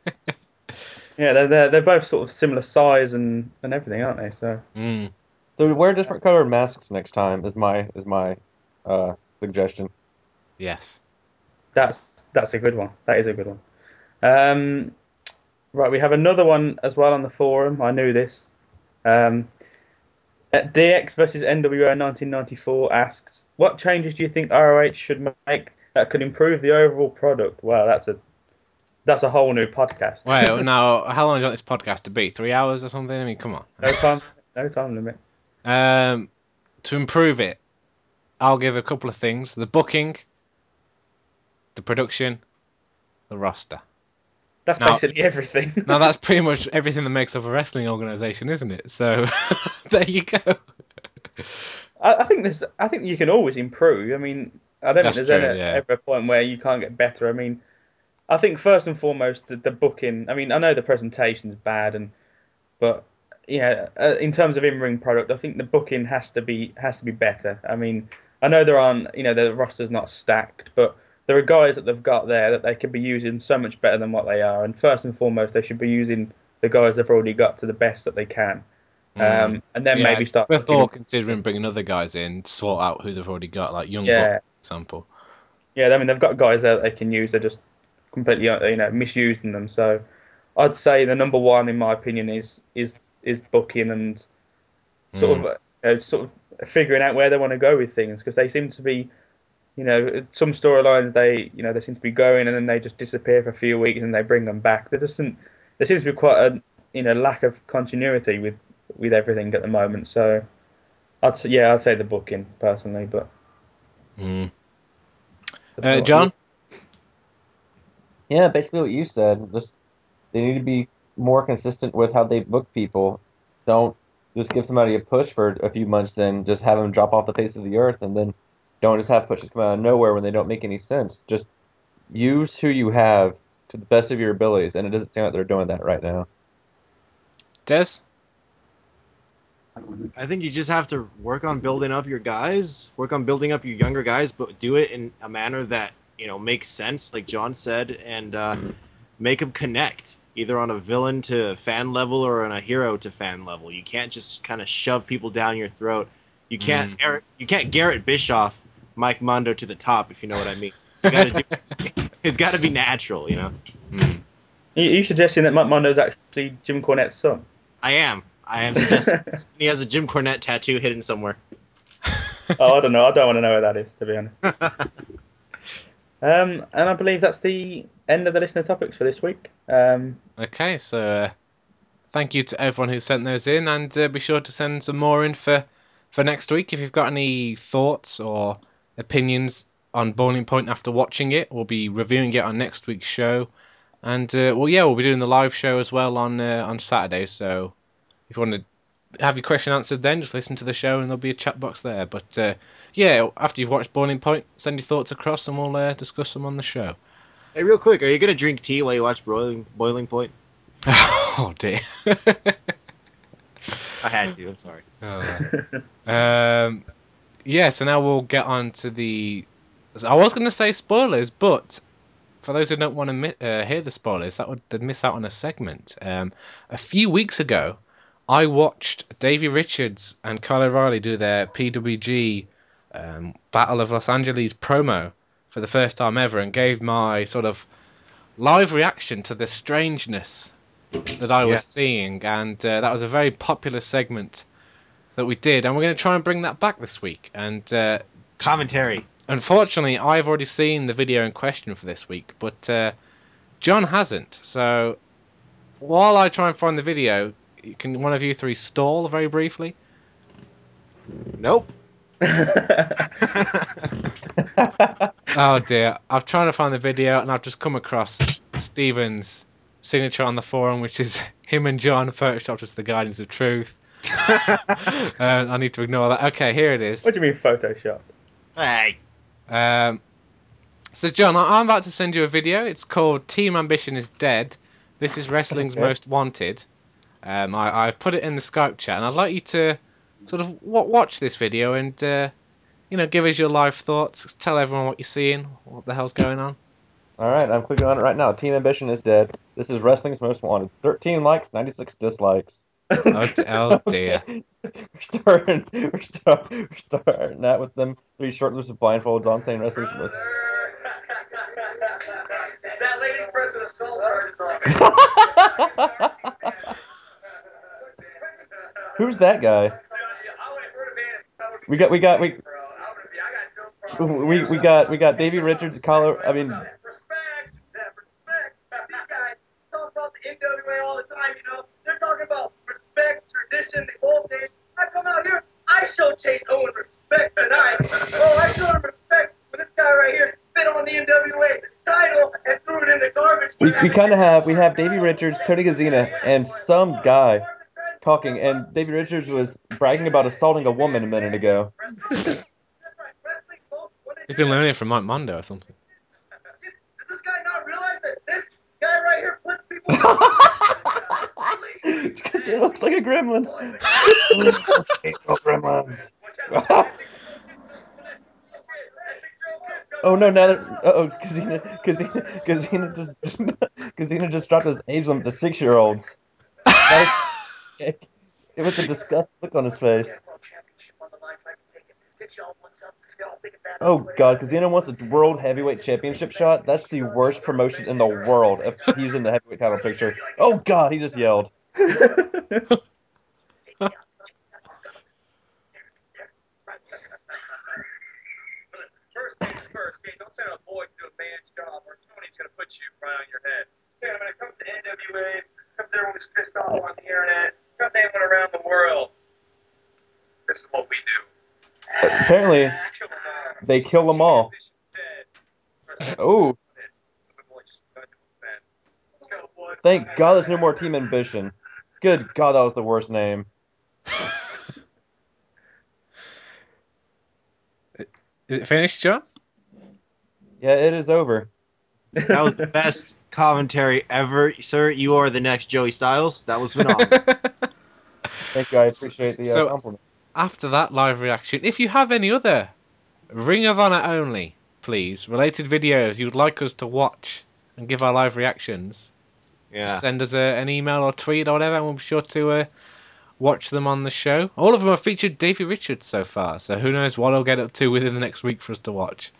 Yeah, they're, they're they're both sort of similar size and, and everything, aren't they? So Mm. So wear different colored masks next time. Is my is my uh, suggestion. Yes. That's that's a good one. That is a good one. Um, right, we have another one as well on the forum. I knew this. Um, at DX versus NWO 1994 asks, what changes do you think ROH should make that could improve the overall product? Wow, that's a that's a whole new podcast. Well, now, how long do you want this podcast to be? Three hours or something? I mean, come on. no time, no time limit. Um, to improve it, I'll give a couple of things: the booking, the production, the roster. That's Now- basically everything. Now that's pretty much everything that makes up a wrestling organization, isn't it? So there you go. I, I think there's. I think you can always improve. I mean, I don't That's think there's true, any, yeah. ever a point where you can't get better. I mean, I think first and foremost the, the booking. I mean, I know the presentation's bad, and but yeah, uh, in terms of in-ring product, I think the booking has to be has to be better. I mean, I know there aren't. You know, the roster's not stacked, but there are guys that they've got there that they could be using so much better than what they are. And first and foremost, they should be using the guys they've already got to the best that they can. Um, and then Mm. Yeah, maybe start. We're looking- considering bringing other guys in to sort out who they've already got, like Young Yeah. Buck, for example. Yeah, I mean they've got guys there that they can use. They're just completely uh, you know misusing them. So I'd say the number one in my opinion is is is booking and sort of uh, sort of figuring out where they want to go with things because they seem to be you know some storylines they you know they seem to be going and then they just disappear for a few weeks and they bring them back. There doesn't there seems to be quite a you know lack of continuity with with everything at the moment. So I'd say, yeah I'd say the booking personally, but. Mm. Uh, John? Yeah, basically what you said. Just they need to be more consistent with how they book people. Don't just give somebody a push for a few months, then just have them drop off the face of the earth, and then don't just have pushes come out of nowhere when they don't make any sense. Just use who you have to the best of your abilities, and it doesn't seem like they're doing that right now. Des? I think you just have to work on building up your guys, work on building up your younger guys, but do it in a manner that you know makes sense, like John said, and uh, make them connect either on a villain to fan level or on a hero to fan level. You can't just kind of shove people down your throat. You can't Eric, you can't Garrett Bischoff, Mike Mondo to the top if you know what I mean. Gotta do, it's got to be natural, you know. Are you suggesting that Matt Mondo's actually Jim Cornette's son? I am. I am suggesting he has a Jim Cornette tattoo hidden somewhere. oh, I don't know. I don't want to know where that is, to be honest. um, and I believe that's the end of the listener topics for this week. Um, Okay, so uh, thank you to everyone who sent those in, and uh, be sure to send some more in for, for next week. If you've got any thoughts or opinions on Boiling Point after watching it, we'll be reviewing it on next week's show. And uh, well, yeah, we'll be doing the live show as well on uh, on Saturday. So if you want to have your question answered, then just listen to the show, and there'll be a chat box there. But uh, yeah, after you've watched Boiling Point, send your thoughts across, and we'll uh, discuss them on the show. Hey, real quick, are you gonna drink tea while you watch Boiling Boiling Point? oh dear. I had to. I'm sorry. um, yeah, so now we'll get on to the. I was going to say spoilers, but for those who don't want to mi- uh, hear the spoilers, that would they'd miss out on a segment. Um, a few weeks ago, I watched Davey Richards and Kyle O'Reilly do their PWG um, Battle of Los Angeles promo for the first time ever, and gave my sort of live reaction to the strangeness that I was Yes. seeing, and uh, that was a very popular segment that we did, and we're going to try and bring that back this week. And uh, Commentary. unfortunately, I've already seen the video in question for this week, but uh, John hasn't. So while I try and find the video, can one of you three stall very briefly? Nope. oh dear, I'm trying to find the video, and I've just come across Steven's signature on the forum, which is him and John photoshopped as the Guardians of Truth. uh, I need to ignore that. Okay, here it is. what do you mean Photoshop? Hey. Um, so, John, I- I'm about to send you a video. It's called Team Ambition is Dead. This is Wrestling's Okay. Most Wanted. Um, I, I've put it in the Skype chat, and I'd like you to sort of w- watch this video and, uh, you know, give us your live thoughts. Tell everyone what you're seeing, what the hell's going on. All right, I'm clicking on it right now. Team Ambition is dead. This is Wrestling's Most Wanted. 13 likes, 96 dislikes. Oh, d- oh dear. we're starting. We're, start, we're starting out with them three short lists of blindfolds on saying Wrestling's Most. That lady's pressing assault charges on Who's that guy? We got. We got. We. We, we got we got Davey Richards, Collar. I mean, Respect, that respect. These guys talk about the NWA all the time, you know. They're talking about respect, tradition, the old days. I come out here, I show Chase Owen respect tonight. Oh, I show him respect when this guy right here spit on the NWA title and threw it in the garbage. we, we kind of have we have Davey Richards, Tony Kozina, and some guy talking, and Davey Richards was bragging about assaulting a woman a minute ago. He's been learning from Mike Mondo or something. Does this guy not realize that this guy right here puts people Because he looks like a gremlin. gremlins. oh no! Now that oh, Kozina, Kozina, Kozina just Kozina just dropped his age limit to six year olds. It was a disgust look on his face. Oh god, Cena wants a world heavyweight championship shot. That's the worst promotion in the world if he's in the heavyweight title picture. Oh god, he just yelled. First things first, don't send a boy to do a man's job or Tony's gonna put you right on your head. When it comes to NWA, comes to everyone who's pissed off on the internet, comes to anyone around the world. This is what we do. Apparently, they kill them all. Oh, thank God there's no more Team Ambition. Good God, that was the worst name. Is it finished, John? Yeah, it is over. That was the best commentary ever, sir. You are the next Joey Styles. That was phenomenal. Thank you. I appreciate the uh, So- compliment. After that live reaction, if you have any other Ring of Honor only, please, related videos you would like us to watch and give our live reactions, yeah. just send us a, an email or tweet or whatever, and we'll be sure to uh, watch them on the show. All of them have featured Davey Richards so far, so who knows what I'll get up to within the next week for us to watch.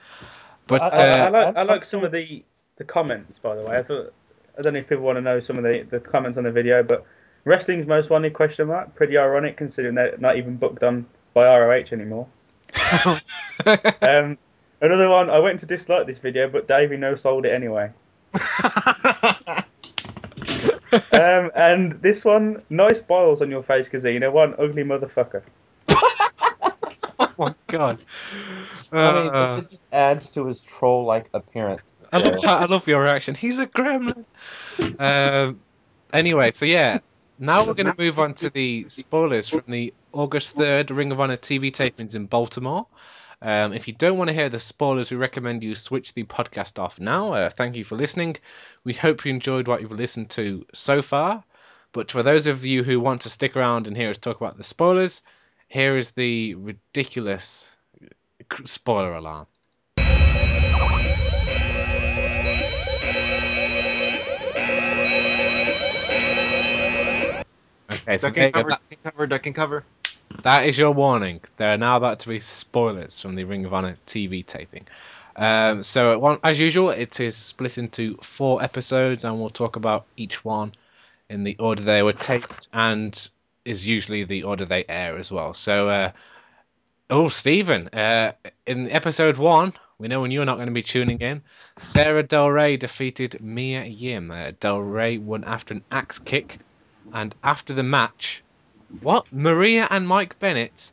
But I, uh, I, I like, I like some of the, the comments, by the way. I thought I don't know if people want to know some of the, the comments on the video, but wrestling's most wanted question mark. Pretty ironic considering they're not even booked on by ROH anymore. Um, another one. I went to dislike this video, but Davey no sold it anyway. Um, and this one, nice boils on your face, Casino. One ugly motherfucker. oh my god. I mean, Uh, it, it just adds to his troll-like appearance. I love that. I love your reaction. He's a gremlin. um, anyway, so yeah, now we're going to move on to the spoilers from the August third Ring of Honor TV tapings in Baltimore. Um, if you don't want to hear the spoilers, we recommend you switch the podcast off now. Uh, thank you for listening. We hope you enjoyed what you've listened to so far. But for those of you who want to stick around and hear us talk about the spoilers, here is the ridiculous spoiler alarm. Okay, so duck and cover, That- duck and cover, duck and cover. That is your warning. There are now about to be spoilers from the Ring of Honor TV taping. Um, so, one, as usual, it is split into four episodes, and we'll talk about each one in the order they were taped, and is usually the order they air as well. So, uh, oh, Stephen, uh, in episode one, we know when you're not going to be tuning in. Sarah Del Rey defeated Mia Yim. Uh, Del Rey won after an axe kick, and after the match, what? Maria and Mike Bennett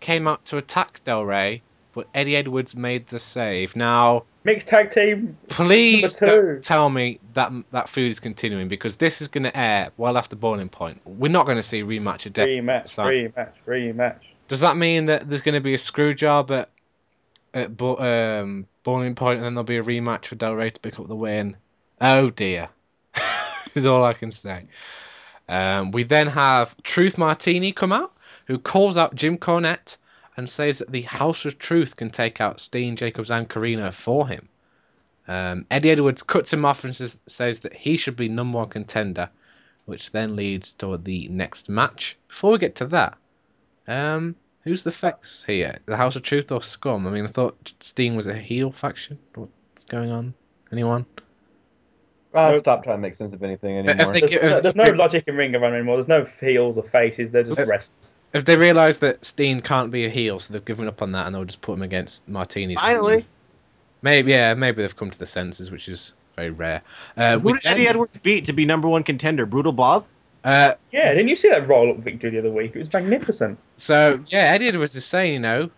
came out to attack Del Rey, but Eddie Edwards made the save. Now, Mixed tag team. please don't tell me that that food is continuing because this is going to air well after Boiling Point. We're not going to see rematch of death. Rematch, So- rematch, rematch. Does that mean that there's going to be a screw job at at um, Boiling Point and then there'll be a rematch for Del Rey to pick up the win? Oh dear, is all I can say. Um, we then have Truth Martini come out, who calls out Jim Cornette and says that the House of Truth can take out Steen, Jacobs, and Corino for him. Um, Eddie Edwards cuts him off and says, says that he should be number one contender, which then leads to the next match. Before we get to that, um, who's the facts here? The House of Truth or Scum? I mean, I thought Steen was a heel faction. What's going on? Anyone? I've Nope. stopped trying to make sense of anything If anymore. they, There's, give- no, if there's no logic in Ring of Honor anymore. There's no heels or faces. They're just Let's- wrestlers. if they realise that Steen can't be a heel, so they've given up on that and they'll just put him against Martinis. Finally, Maybe, yeah, maybe they've come to the senses, which is very rare. Uh, who did Eddie then- Edwards beat to be number one contender? Brutal Bob. uh, Yeah, didn't you see that roll up victory the other week? It was magnificent. so yeah, Eddie Edwards is saying, you know,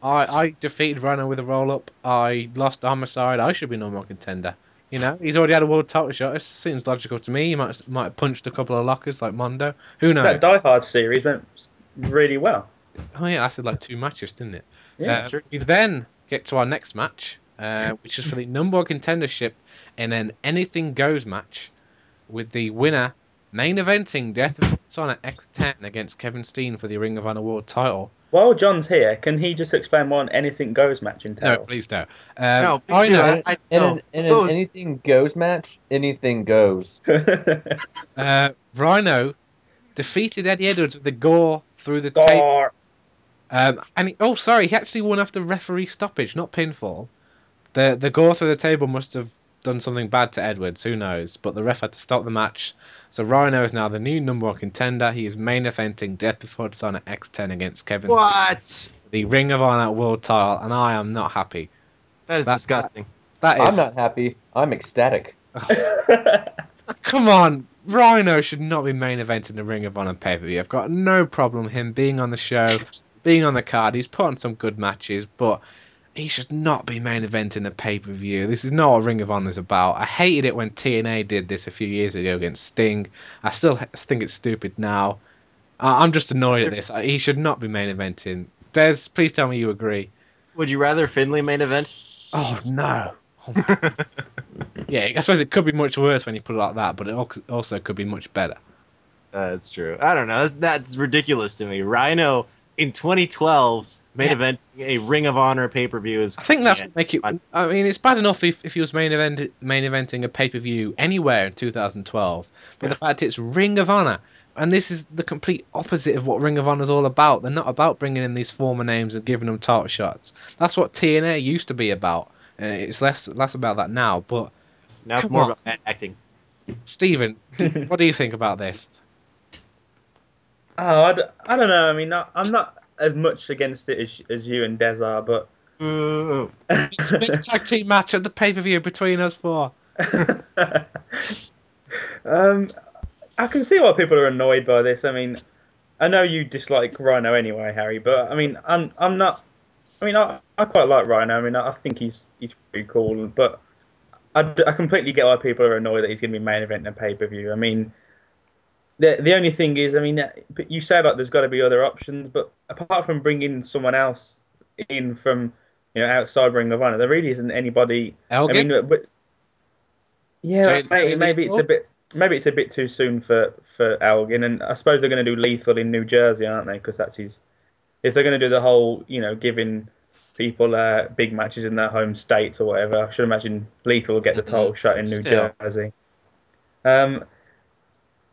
I, I defeated Rhino with a roll up. I lost to Homicide. I should be number one contender. You know, he's already had a world title shot. It seems logical to me. He might might have punched a couple of lockers like Mondo. Who knows? That Die Hard series went really well. Oh yeah, lasted like two matches, didn't it? Yeah, Uh, sure. We then get to our next match, uh, which is for the number one contendership in an anything goes match, with the winner main eventing Death of Honor X10 against Kevin Steen for the Ring of Honor World title. While John's here, can he just explain what an anything goes match No, entails? please don't. Um, no, I know. I, I, In, no. an, in an anything goes match, anything goes. Uh, Rhino defeated Eddie Edwards with the gore through the tape. Gar. Um, and he, oh, sorry, he actually won after referee stoppage, not pinfall. The the gore through the table must have done something bad to Edwards. Who knows? But the ref had to stop the match. So Rhino is now the new number one contender. He is main eventing Death Before Dishonor X10 against Kevin. Steen, What? the Ring of Honor World Title, and I am not happy. That is That- disgusting. That I'm not happy. I'm ecstatic. Come on, Rhino should not be main eventing the Ring of Honor pay per view. I've got no problem him being on the show, being on the card. He's put on some good matches, but he should not be main eventing a pay per view. This is not what Ring of Honor is about. I hated it when TNA did this a few years ago against Sting. I still think it's stupid now. I'm just annoyed at this. He should not be main eventing. Des, please tell me you agree. Would you rather Finley main event? Oh no. Oh, yeah, I suppose it could be much worse when you put it like that, but it also could be much better. That's true. I don't know. That's that's ridiculous to me. Rhino in 2012 main Yeah. event a Ring of Honor pay per view is. I think that's what make it. I mean, it's bad enough if, if he was main event main eventing a pay per view anywhere in 2012, but the fact it's Ring of Honor, and this is the complete opposite of what Ring of Honor is all about. They're not about bringing in these former names and giving them title shots. That's what TNA used to be about. Uh, it's less less about that now. But now it's more on. about acting. Stephen, what do you think about this? Oh, I, d- I don't know. I mean, I, I'm not as much against it as, as you and Des are, but Ooh. It's a big tag team match at the pay per view between us four. um, I can see why people are annoyed by this. I mean, I know you dislike Rhino anyway, Harry, but I mean, I'm I'm not. I mean, I, I quite like Rhino. I mean, I, I think he's he's pretty cool, but I, I completely get why people are annoyed that he's going to be main event in a pay per view. I mean, the the only thing is, I mean, uh, you say like there's got to be other options, but apart from bringing someone else in from you know outside Ring of Honor, there really isn't anybody. Elgin? I mean, but yeah, Jay- maybe, Jay maybe it's a bit maybe it's a bit too soon for for Elgin, and I suppose they're going to do Lethal in New Jersey, aren't they? Because that's his. If they're going to do the whole, you know, giving people uh, big matches in their home states or whatever, I should imagine Lethal will get the title shot in New Still. Jersey. Um,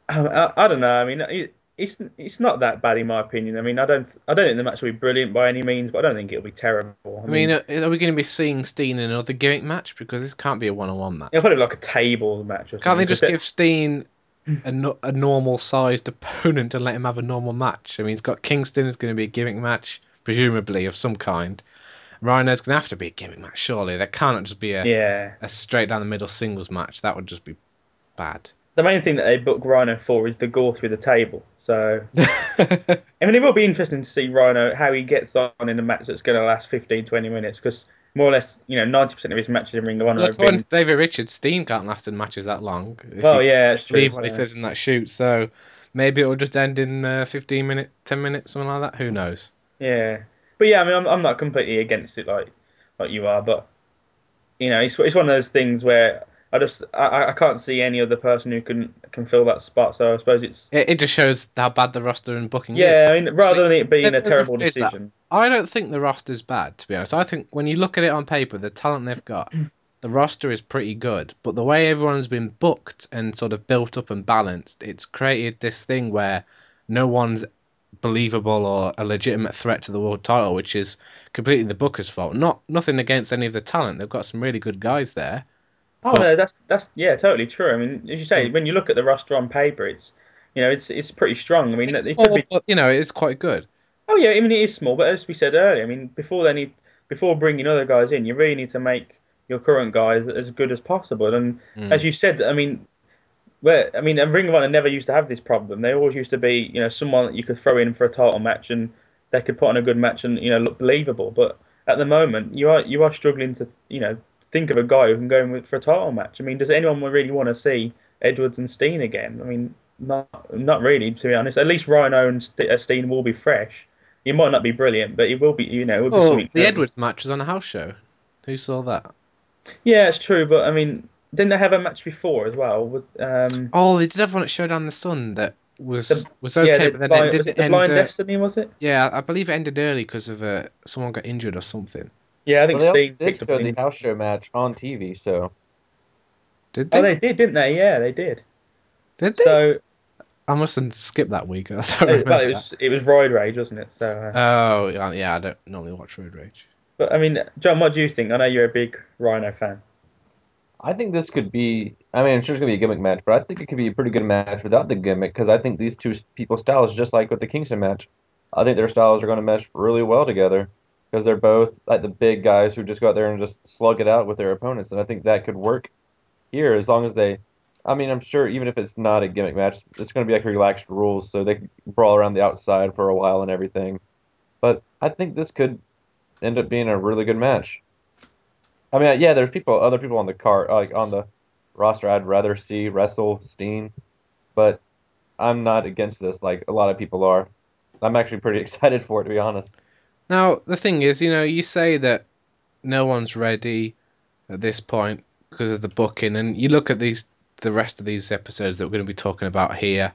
I, I, I don't know. I mean, it, it's it's not that bad in my opinion. I mean, I don't I don't think the match will be brilliant by any means, but I don't think it'll be terrible. I mean, uh, are we going to be seeing Steen in another gimmick match? Because this can't be a one on one match. it'll probably be like a table match. Or Can't they just give Steen a, no, a normal sized opponent and let him have a normal match? I mean, he's got Kingston is going to be a gimmick match, presumably of some kind. Rhino's going to have to be a gimmick match, surely. That can't just be a, Yeah. a straight down the middle singles match. That would just be bad. The main thing that they book Rhino for is the gore through the table. So I mean, it will be interesting to see Rhino how he gets on in a match that's going to last 15, 20 minutes because more or less, you know, ninety percent of his matches in Ring of Honor Look, been. David Richards, steam can't last in matches that long. Oh yeah, it's true. believe what he says in that shoot. So maybe it'll just end in uh, 15 minutes, 10 minutes, something like that. Who knows? Yeah, but yeah, I mean, I'm, I'm not completely against it like like you are, but you know, it's it's one of those things where I just I, I can't see any other person who can can fill that spot. So I suppose it's It, it just shows how bad the roster and booking is. yeah. I mean, rather than it being Let a terrible rephrase that. decision. I don't think the roster's bad, to be honest. I think when you look at it on paper, the talent they've got, the roster is pretty good. But the way everyone's been booked and sort of built up and balanced, it's created this thing where no one's believable or a legitimate threat to the world title, which is completely the Booker's fault. Not nothing against any of the talent. They've got some really good guys there. Oh But- no, that's that's yeah, totally true. I mean, as you say, Hmm. when you look at the roster on paper, it's you know, it's it's pretty strong. I mean, It's it small, be but you know, it's quite good. Oh yeah, I mean it is small, but as we said earlier, I mean before they need before bringing other guys in, you really need to make your current guys as good as possible. And Mm. as you said, I mean, where I mean, and Ring of Honor never used to have this problem. They always used to be, you know, someone that you could throw in for a title match and they could put on a good match and you know look believable. But at the moment, you are you are struggling to you know think of a guy who can go in with for a title match. I mean, does anyone really want to see Edwards and Steen again? I mean, not not really, to be honest. At least Rhino and uh, Steen will be fresh. He might not be brilliant, but it will be. You know, it will be Oh, the new. Edwards match was on a house show. Who saw that? Yeah, it's true, but I mean, didn't they have a match before as well? Was um, Oh, they did have one at Showdown the Sun that was The- was okay, yeah, but then blind, it was didn't it the end. Blind uh, Destiny? Was it? yeah, I believe it ended early because of uh, someone got injured or something. Yeah, I think Well, they also did picked show the house show match on TV, so Did they? Oh, they did, didn't they? Yeah, they did. did they? So I mustn't skip that week. I don't It, remember well, it that. was it was Roid Rage, wasn't it? So, uh, Oh yeah, yeah, I don't normally watch Road Rage. but I mean, John, what do you think? I know you're a big Rhino fan. I think this could be. I mean, I'm sure it's gonna be a gimmick match, but I think it could be a pretty good match without the gimmick because I think these two people's styles, just like with the Kingston match, I think their styles are gonna mesh really well together because they're both like the big guys who just go out there and just slug it out with their opponents, and I think that could work here as long as they. I mean, I'm sure even if it's not a gimmick match, it's gonna be like relaxed rules, so they can brawl around the outside for a while and everything. But I think this could end up being a really good match. I mean, yeah, there's people, other people on the card, like on the roster, I'd rather see wrestle Steen, but I'm not against this like a lot of people are. I'm actually pretty excited for it, to be honest. Now the thing is, you know, you say that no one's ready at this point because of the booking, and you look at these the rest of these episodes that we're going to be talking about here.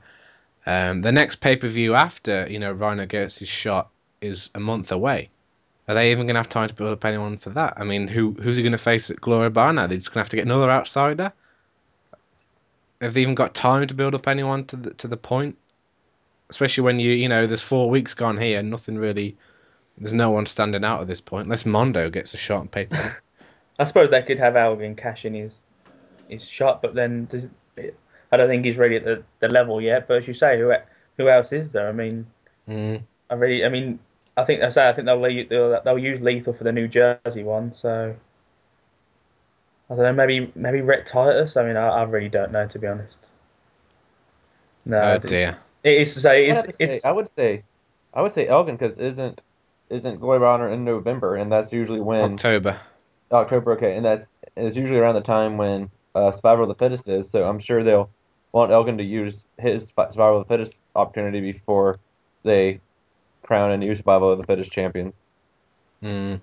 Um, the next pay per view after you know Rhino gets his shot is a month away. Are they even going to have time to build up anyone for that? I mean, who who's he going to face at Gloria Bar now? They're just going to have to get another outsider. Have they even got time to build up anyone to the to the point? Especially when you you know there's four weeks gone here, nothing really. There's no one standing out at this point, unless Mondo gets a shot on paper. I suppose they could have Elgin cash in his his shot, but then does, I don't think he's ready at the, the level yet. But as you say, who who else is there? I mean, mm. I really, I mean, I think I say I think they'll they'll, they'll use Lethal for the New Jersey one. So I don't know, maybe maybe Rhett Titus. I mean, I, I really don't know to be honest. No, Oh dear. It is to say, I'd it's, have to say- it's I would say, I would say Elgin because isn't isn't Glory Honor in November, and that's usually when October. October. Okay, and that's it's usually around the time when uh, Survival of the Fittest is. So I'm sure they'll want Elgin to use his Survival of the Fittest opportunity before they crown a new Survival of the Fittest champion. Mm.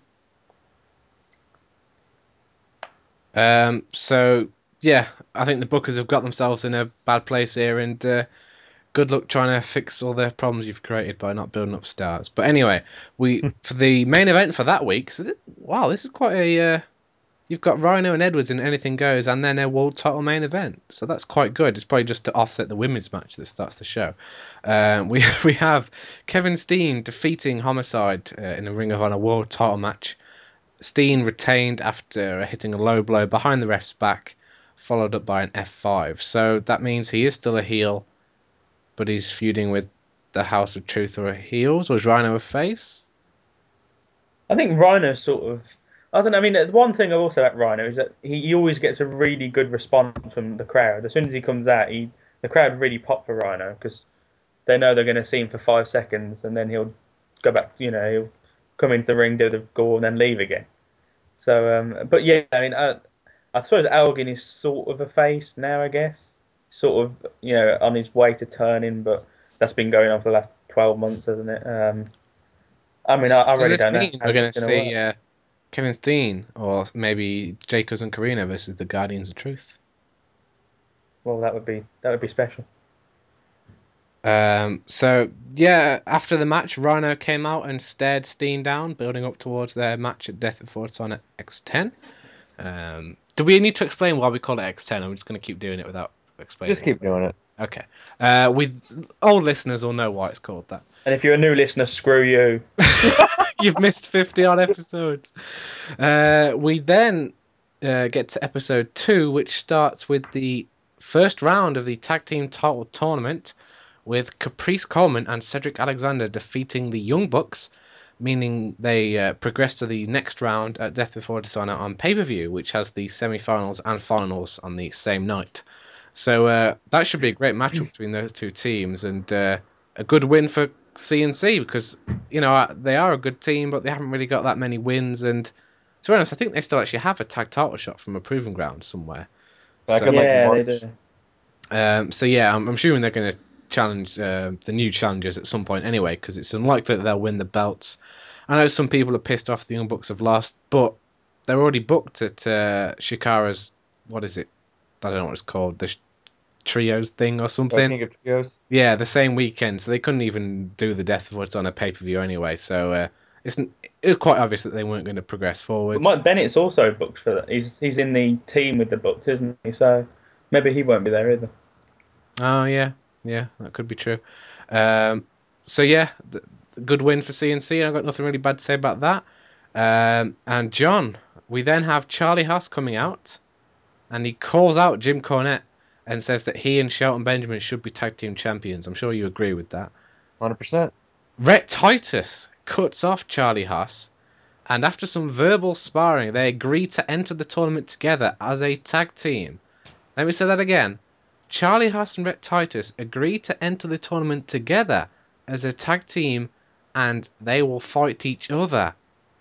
Um. So yeah, I think the Bookers have got themselves in a bad place here, and uh, good luck trying to fix all the problems you've created by not building up stars. But anyway, we for the main event for that week. So th- wow, this is quite a. Uh, you've got Rhino and Edwards in Anything Goes, and then a world title main event. So that's quite good. It's probably just to offset the women's match that starts the show. Um, we we have Kevin Steen defeating Homicide uh, in a Ring of Honor world title match. Steen retained after hitting a low blow behind the ref's back, followed up by an F5. So that means he is still a heel, but he's feuding with the House of Truth or heels, or is Rhino a face? I think Rhino sort of. I don't know. I mean, the one thing I also about Rhino is that he, he always gets a really good response from the crowd. As soon as he comes out, he the crowd really pop for Rhino because they know they're going to see him for five seconds and then he'll go back. You know, he'll come into the ring, do the gore, and then leave again. So, um, but yeah, I mean, I, I suppose Elgin is sort of a face now. I guess sort of you know on his way to turning, but that's been going on for the last twelve months, hasn't it? Um, I mean, I, I really don't know. mean how we're going to see uh, Kevin Steen or maybe Jacobs and Corino versus the Guardians of Truth? Well, that would be that would be special. Um, so yeah, after the match, Rhino came out and stared Steen down, building up towards their match at Death Before Dishonor X10. Um, do we need to explain why we call it X10? I'm just going to keep doing it without explaining. Just keep doing it. Okay. Uh, with old listeners will know why it's called that. And if you're a new listener, screw you. You've missed 50 odd episodes. Uh, we then uh, get to episode two, which starts with the first round of the tag team title tournament, with Caprice Coleman and Cedric Alexander defeating the Young Bucks, meaning they uh, progress to the next round at Death Before Dishonor on pay per view, which has the semi finals and finals on the same night. So uh, that should be a great matchup between those two teams and uh, a good win for CNC because you know uh, they are a good team, but they haven't really got that many wins. And to be honest, I think they still actually have a tag title shot from a proving ground somewhere. Back So- in like yeah, they do. um, so yeah, I'm, I'm assuming they're going to challenge uh, the new challengers at some point anyway, because it's unlikely that they'll win the belts. I know some people are pissed off the Young Bucks have lost, but they're already booked at uh, Chikara's. What is it? I don't know what it's called. The trios thing or something. King of Trios. Yeah, the same weekend, so they couldn't even do the death of what's on a pay per view anyway. So uh, it's it was quite obvious that they weren't going to progress forward. But Mike Bennett's also booked for that. He's he's in the team with the Bucks, isn't he? So maybe he won't be there either. Oh yeah, Yeah, that could be true. Um, so yeah, th- good win for CNC. I've got nothing really bad to say about that. Um, and John, we then have Charlie Haas coming out, and he calls out Jim Cornette and says that he and Shelton Benjamin should be tag team champions. I'm sure you agree with that. Hundred percent. Rhett Titus cuts off Charlie Haas, and after some verbal sparring, they agree to enter the tournament together as a tag team. Let me say that again. Charlie Haas and Rhett Titus agree to enter the tournament together as a tag team, and they will fight each other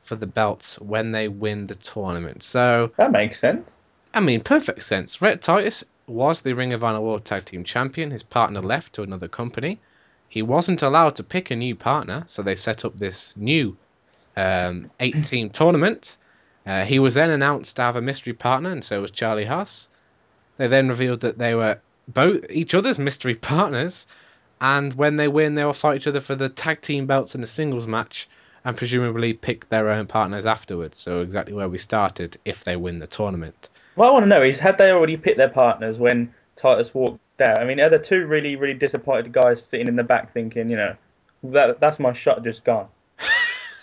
for the belts when they win the tournament. So, That makes sense. I mean, perfect sense. Rhett Titus was the Ring of Honor World Tag Team Champion. His partner left to another company. He wasn't allowed to pick a new partner, so they set up this new um, eight team tournament. Uh, he was then announced to have a mystery partner, and so was Charlie Haas. They then revealed that they were both each other's mystery partners, and when they win, they will fight each other for the tag team belts in a singles match, and presumably pick their own partners afterwards. So exactly where we started if they win the tournament. What I want to know is, had they already picked their partners when Titus walked out? I mean, are there two really, really disappointed guys sitting in the back thinking, you know, that that's my shot just gone?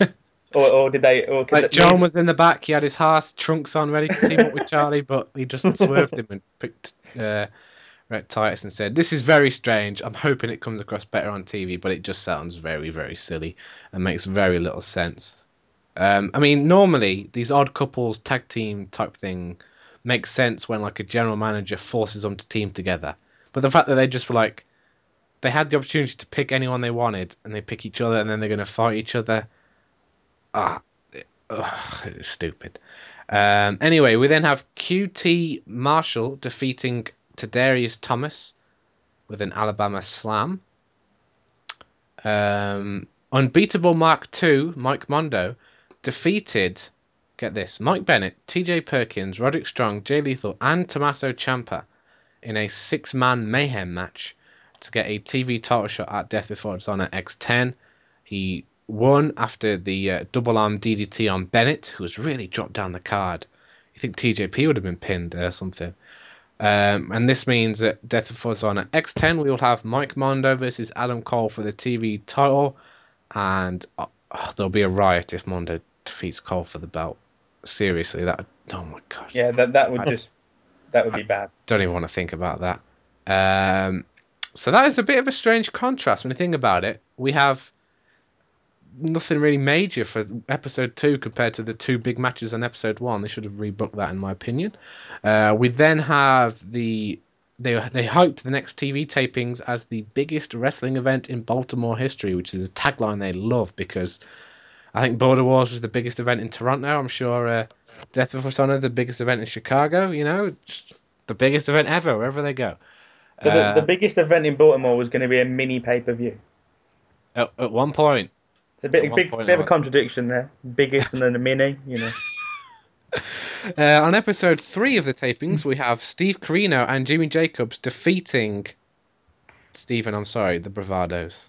or, or did they? Or Like they- John was in the back, he had his Haas trunks on, ready to team up with Charlie, but he just swerved him and picked uh, Rhett Titus and said, "This is very strange. I'm hoping it comes across better on TV, but it just sounds very, very silly and makes very little sense." Um, I mean, normally these odd couples tag team type thing makes sense when like a general manager forces them to team together, but the fact that they just were like, they had the opportunity to pick anyone they wanted, and they pick each other, and then they're going to fight each other. Ah, Ugh, it's stupid. Um, anyway, we then have QT Marshall defeating Tadarius Thomas with an Alabama slam. Um, Unbeatable Mark II, Mike Mondo, defeated, get this, Mike Bennett, TJ Perkins, Roderick Strong, Jay Lethal, and Tommaso Ciampa in a six man mayhem match to get a TV title shot at Death Before Dishonor X10. He won after the uh, double arm DDT on Bennett, who was really dropped down the card. You think TJP would have been pinned or something. Um, and this means that Death Before Dishonor X10, we will have Mike Mondo versus Adam Cole for the TV title. And uh, there'll be a riot if Mondo defeats Cole for the belt. Seriously, that. Oh my god. Yeah, that that would I- just that would be bad. Don't even want to think about that. Um, so that is a bit of a strange contrast when you think about it. We have nothing really major for episode two compared to the two big matches on episode one. They should have rebooked that, in my opinion. Uh, we then have the they they hyped the next TV tapings as the biggest wrestling event in Baltimore history, which is a tagline they love because I think Border Wars was the biggest event in Toronto. I'm sure uh, Death of Honor the biggest event in Chicago. You know, the biggest event ever wherever they go. So the, the Uh, biggest event in Baltimore was going to be a mini pay per view. at, at one point, It's a bit, big, bit of a on- contradiction there. Biggest and then a mini, you know. Uh, on episode three of the tapings, we have Steve Corino and Jimmy Jacobs defeating Stephen. I'm sorry, the Bravados.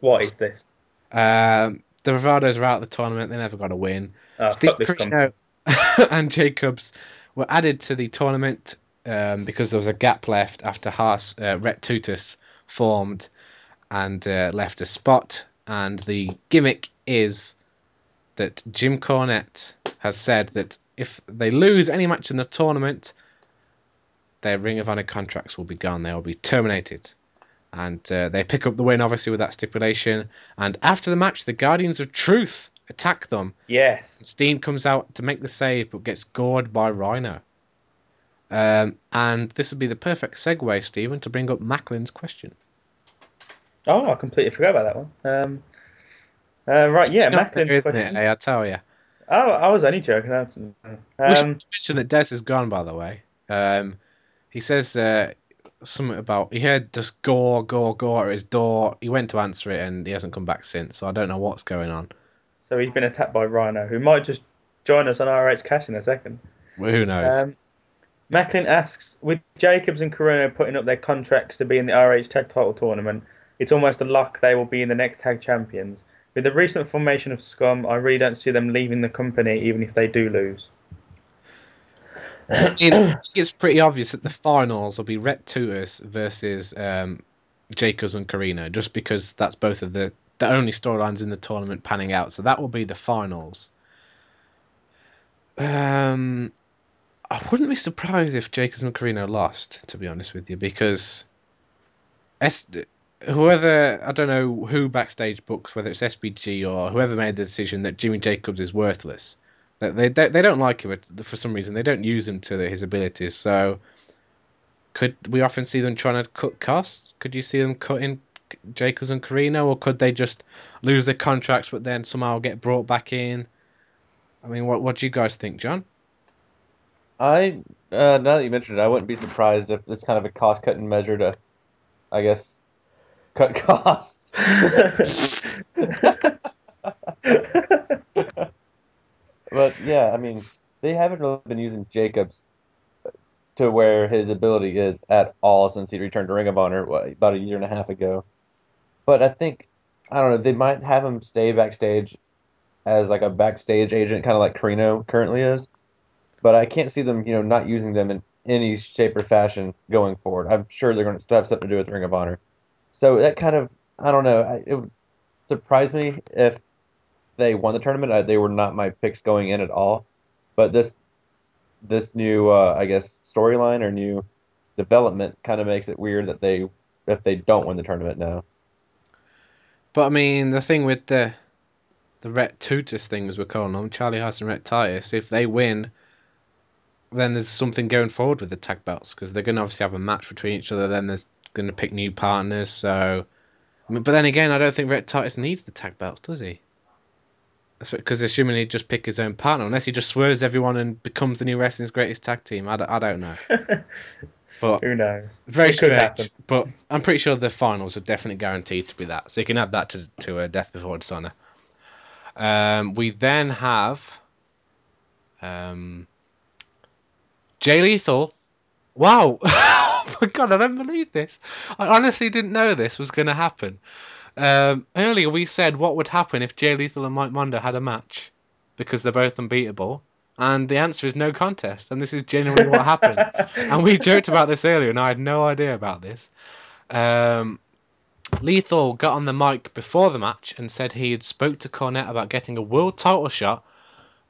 What is this? Um, the Bravados are out of the tournament. They never got a win. Oh, Steve Corino and Jacobs were added to the tournament um, because there was a gap left after Haas uh, Tutus formed and uh, left a spot. And the gimmick is that Jim Cornette has said that if they lose any match in the tournament, their Ring of Honor contracts will be gone. They will be terminated. And uh, they pick up the win, obviously, with that stipulation. And after the match, the Guardians of Truth attack them. Yes. Steen comes out to make the save, but gets gored by Rhino. Um, and this would be the perfect segue, Stephen, to bring up Macklin's question. Oh, I completely forgot about that one. Um, uh, right, yeah, It's Macklin's isn't question. it? Hey, I tell you. Oh, I was only joking. I- we should Um, mention that Des is gone, by the way. Um, he says uh, something about he heard just gore, gore, gore at his door. He went to answer it, and he hasn't come back since. So I don't know what's going on. so he's been attacked by Rhino, who might just join us on ROH Cast in a second. Well, who knows? Um, Macklin asks, with Jacobs and Corino putting up their contracts to be in the ROH Tag Title Tournament, it's almost a lock they will be in the next Tag Champions. With the recent formation of Scum, I really don't see them leaving the company, even if they do lose. I think it's pretty obvious that the finals will be Rhett Tutus versus um, Jacobs and Corino, just because that's both of the the only storylines in the tournament panning out. So that will be the finals. Um, I wouldn't be surprised if Jacobs and Corino lost, to be honest with you, because S- whoever I don't know who backstage books, whether it's SBG or whoever made the decision that Jimmy Jacobs is worthless. That they, they they don't like him for some reason. They don't use him to his abilities. So could we often see them trying to cut costs? Could you see them cutting Jacobs and Corino, or could they just lose their contracts but then somehow get brought back in? I mean, what what do you guys think, John? I uh, now that you mentioned it, I wouldn't be surprised if it's kind of a cost cutting measure to, I guess, cut costs. but yeah, I mean, they haven't really been using Jacobs to where his ability is at all since he returned to Ring of Honor what, about a year and a half ago. But I think I don't know, they might have him stay backstage as like a backstage agent, kind of like Corino currently is. But I can't see them, you know, not using them in any shape or fashion going forward. I'm sure they're going to still have something to do with Ring of Honor. So that kind of, I don't know, it would surprise me if they won the tournament. They were not my picks going in at all. But this this new, uh, I guess, storyline or new development kind of makes it weird that they if they don't win the tournament now. But I mean, the thing with the the Rhett Tutus thing, as we're calling them, Charlie Haas and Rhett Titus, if they win, then there's something going forward with the tag belts because they're going to obviously have a match between each other. Then there's going to pick new partners. So, I but then again, I don't think Rhett Titus needs the tag belts, does he? Because assuming he'd just pick his own partner, unless he just swerves everyone and becomes the new wrestling's greatest tag team. I don't, I don't know. But Who knows? very It strange. happen. But I'm pretty sure the finals are definitely guaranteed to be that. So you can add that to to a Death Before Dishonor. Um, we then have um, Jay Lethal. Wow! oh my god, I don't believe this. I honestly didn't know this was going to happen. Um, earlier we said what would happen if Jay Lethal and Mike Mondo had a match because they're both unbeatable. And the answer is no contest. And this is genuinely what happened. And we joked about this earlier, and I had no idea about this. Um, Lethal got on the mic before the match and said he had spoke to Cornette about getting a world title shot,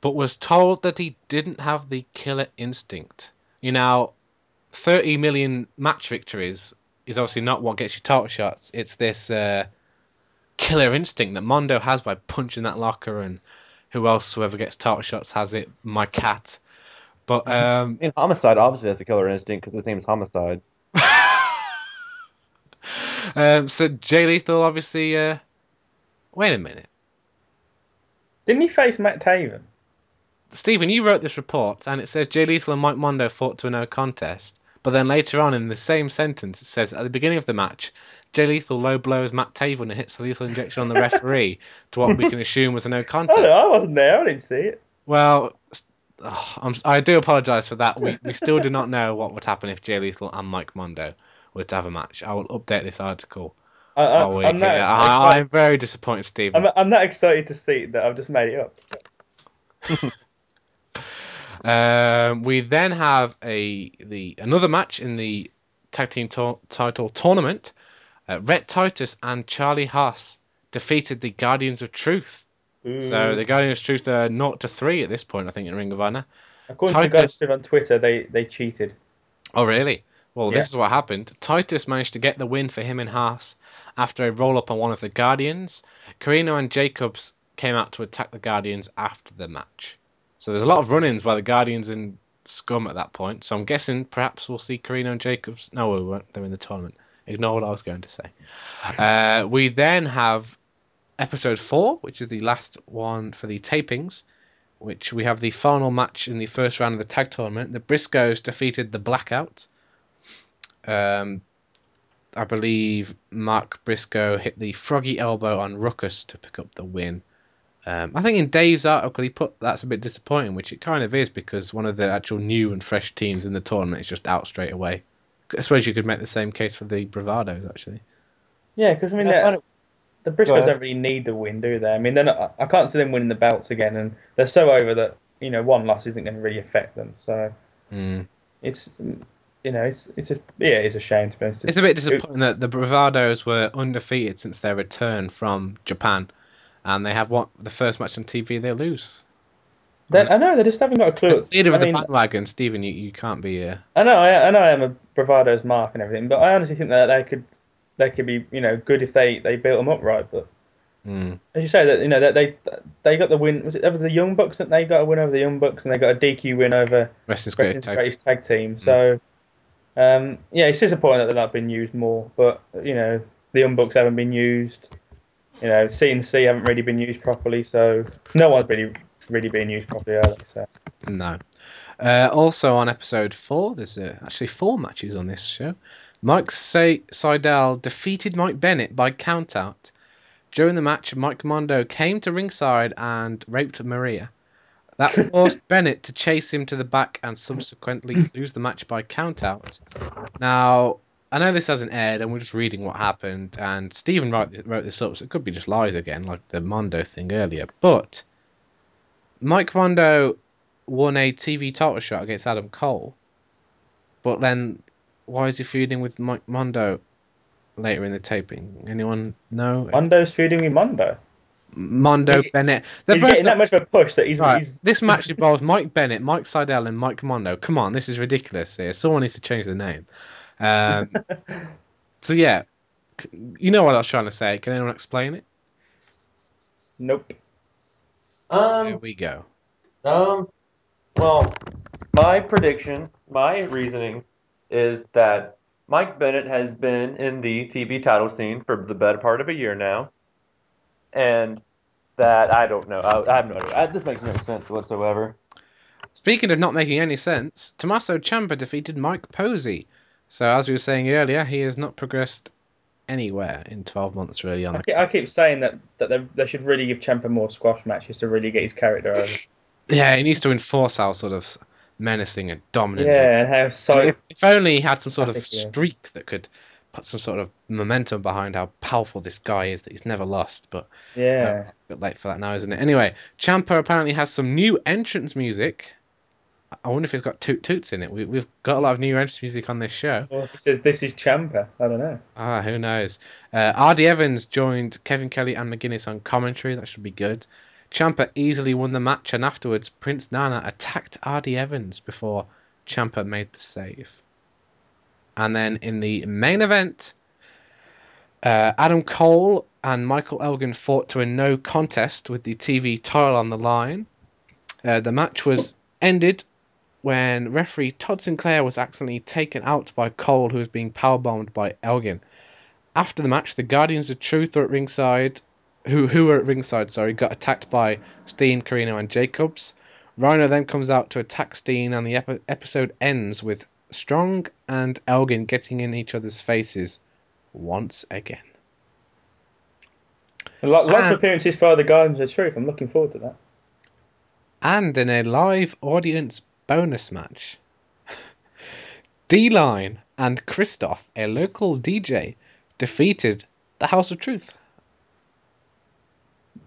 but was told that he didn't have the killer instinct. You know, 30 million match victories is obviously not what gets you title shots. It's this uh, killer instinct that Mondo has by punching that locker, and who else, whoever gets title shots, has it. My cat. But um, I mean, Homicide obviously has a killer instinct because his name is Homicide. um, so Jay Lethal obviously. Uh, wait a minute, Didn't he face Matt Taven? Stephen. You wrote this report, and it says Jay Lethal and Mike Mondo fought to a no contest. But then later on in the same sentence, it says at the beginning of the match, Jay Lethal low blows Matt Taven and hits a lethal injection on the referee to what we can assume was a no I, contest. don't know, I wasn't there. I didn't see it. Well, oh, I do apologise for that. We, we still do not know what would happen if Jay Lethal and Mike Mondo were to have a match. I will update this article. I, I, wait, I'm, I, I'm very disappointed, Steve. I'm, I'm not excited to see that. I've just made it up. Um, we then have a the another match in the tag team to- title tournament. Uh, Rhett Titus and Charlie Haas defeated the Guardians of Truth. So the Guardians of Truth are 0 to 3 at this point, I think, in Ring of Honor. According to Titus- guys on Twitter, they, they cheated. Oh, really? Well, Yeah. this is what happened. Titus managed to get the win for him and Haas after a roll up on one of the Guardians. Corino and Jacobs came out to attack the Guardians after the match. So there's a lot of run ins by the Guardians and Scum at that point. So I'm guessing perhaps we'll see Corino and Jacobs. No, we won't. They're in the tournament. Ignore what I was going to say. Uh, we then have episode four, which is the last one for the tapings, which we have the final match in the first round of the tag tournament. The Briscoes defeated the Blackout. Um, I believe Mark Briscoe hit the froggy elbow on Ruckus to pick up the win. Um, I think in Dave's article he put that's a bit disappointing, which it kind of is because one of the actual new and fresh teams in the tournament is just out straight away. I suppose you could make the same case for the Bravados actually. Yeah, because I mean, I they're- find it- the Go Briscoes don't really need the win, do they? I mean, they're not, I can't see them winning the belts again, and they're so over that you know one loss isn't going to really affect them. So Mm. it's you know, it's it's a yeah, it's a shame to be honest. It's a bit disappointing that the Bravados were undefeated since their return from Japan, and they have what the first match on TV they lose. I know they just haven't got a clue. As leader of the mean, bandwagon, Stephen, you, you can't be. Uh, I know, I, I know, I'm a bravado's mark and everything, but I honestly think that they could, they could be, you know, good if they they built them up right. But mm, as you say, that you know that they they got the win. Was it over the Young Bucks that they got a win over the Young Bucks, and they got a DQ win over Wrestling's greatest tag tag team. So, um, yeah, it's disappointing that they've not been used more. But you know, the Young Bucks haven't been used. You know, C and C haven't really been used properly. So no one's really really being used properly, they? So. No. Uh, also on episode four, there's uh, actually four matches on this show. Mike Se- Sydal defeated Mike Bennett by countout. During the match, Mike Mondo came to ringside and raped Maria. That forced Bennett to chase him to the back and subsequently lose the match by countout. Now, I know this hasn't aired, and we're just reading what happened. And Stephen wrote, wrote this up, so it could be just lies again, like the Mondo thing earlier. But Mike Mondo won a TV title shot against Adam Cole. But then, why is he feuding with Mike Mondo later in the taping? Anyone know? Mondo's feuding with Mondo. Mondo He- Bennett. They're He's getting that much of a push that he's, Right. he's This match involves Mike Bennett, Mike Sydal, and Mike Mondo. Come on, this is ridiculous here. Someone needs to change the name. Um, so yeah, you know what I was trying to say. Can anyone explain it? nope. Here Um, we go. um, well, my prediction, my reasoning is that Mike Bennett has been in the TV title scene for the better part of a year now, and that I don't know. I, I have no idea. This makes no sense whatsoever. Speaking of not making any sense, Tommaso Ciampa defeated Mike Posey. So as we were saying earlier, he has not progressed anywhere in 12 months really on I keep, I keep saying that, that they, they should really give Ciampa more squash matches to really get his character over. Yeah, he needs to enforce how sort of menacing and dominant. yeah, and how so. If, if only he had some sort of Classic, yeah. streak that could put some sort of momentum behind how powerful this guy is that he's never lost. But Yeah. Uh, a bit late for that now, isn't it? Anyway, Ciampa apparently has some new entrance music. I wonder if it's got toot toots in it. We, we've got a lot of new entrance music on this show. Well, it says this is Ciampa, I don't know. Ah, who knows? Uh, RD Evans joined Kevin Kelly and McGuinness on commentary. That should be good. Ciampa easily won the match, and afterwards, Prince Nana attacked RD Evans before Ciampa made the save. And then in the main event, uh, Adam Cole and Michael Elgin fought to a no contest with the TV title on the line. Uh, the match was ended when referee Todd Sinclair was accidentally taken out by Cole, who was being powerbombed by Elgin. After the match, the Guardians of Truth were at ringside, who who were at ringside, sorry, got attacked by Steen, Corino, and Jacobs. Rhino then comes out to attack Steen, and the epi- episode ends with Strong and Elgin getting in each other's faces once again. Lots And- of appearances for the Guardians of Truth. I'm looking forward to that. And in a live audience bonus match, D Line and Christoph, a local DJ, defeated the House of Truth.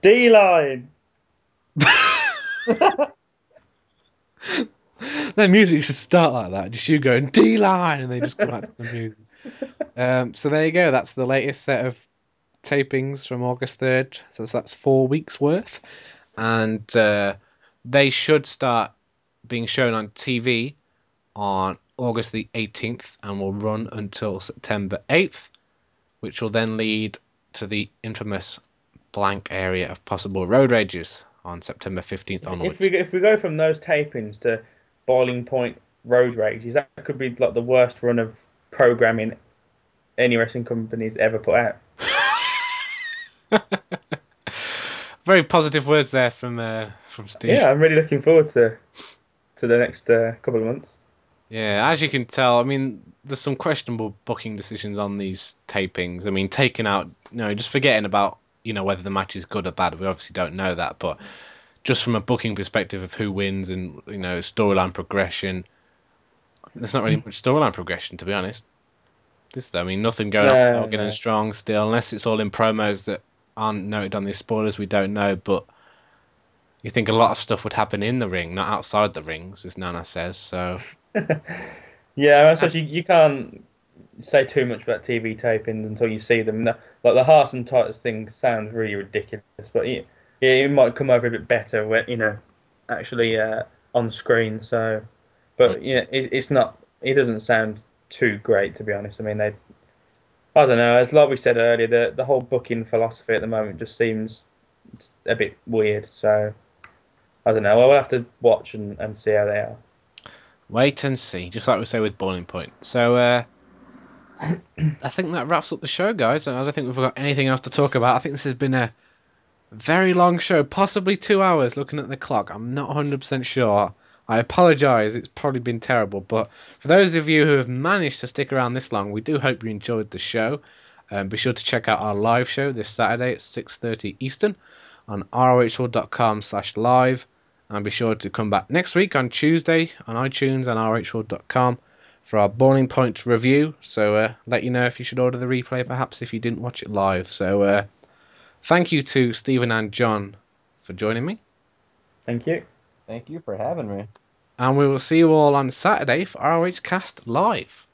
D line. Their music should start like that. Just you going D line, and they just come out to the music. Um, so there you go. That's the latest set of tapings from August third. So that's four weeks worth, and uh, they should start being shown on TV on August the eighteenth, and will run until September eighth, which will then lead to the infamous blank area of possible road rages on September fifteenth onwards. If we if we go from those tapings to Boiling Point Road Rages, that could be like the worst run of programming any wrestling company's ever put out. Very positive words there from uh, from Steve. Yeah, I'm really looking forward to to the next uh, couple of months. Yeah, as you can tell, I mean, there's some questionable booking decisions on these tapings. I mean, taking out, you know, just forgetting about, you know, whether the match is good or bad. We obviously don't know that, but just from a booking perspective of who wins and, you know, storyline progression, there's not really much storyline progression, to be honest. This, I mean, nothing going on No, no. and Strong still, unless it's all in promos that aren't noted on the spoilers. We don't know, but you think a lot of stuff would happen in the ring, not outside the rings, as Nana says. So Yeah, I suppose you, you can't say too much about TV tapings until you see them. The- Like the Haas and Titus thing sounds really ridiculous, but it, it might come over a bit better when you know actually uh, on screen. So, but yeah, it, it's not. It doesn't sound too great to be honest. I mean, they. I don't know. As like we said earlier, the the whole booking philosophy at the moment just seems a bit weird. So, I don't know. I will have to watch and, and see how they are. Wait and see, just like we say with Boiling Point. So, uh, I think that wraps up the show, guys. I don't think we've got anything else to talk about. I think this has been a very long show, possibly two hours looking at the clock. I'm not 100% sure. I apologise, it's probably been terrible. But for those of you who have managed to stick around this long, we do hope you enjoyed the show. Um, be sure to check out our live show this Saturday at 6.30 Eastern on rohworld.com slash live. And be sure to come back next week on Tuesday on iTunes and rohworld.com for our Boiling Point review. So uh, let you know if you should order the replay, perhaps if you didn't watch it live. So uh, thank you to Stephen and John for joining me. Thank you. Thank you for having me. And we will see you all on Saturday for ROH Cast Live.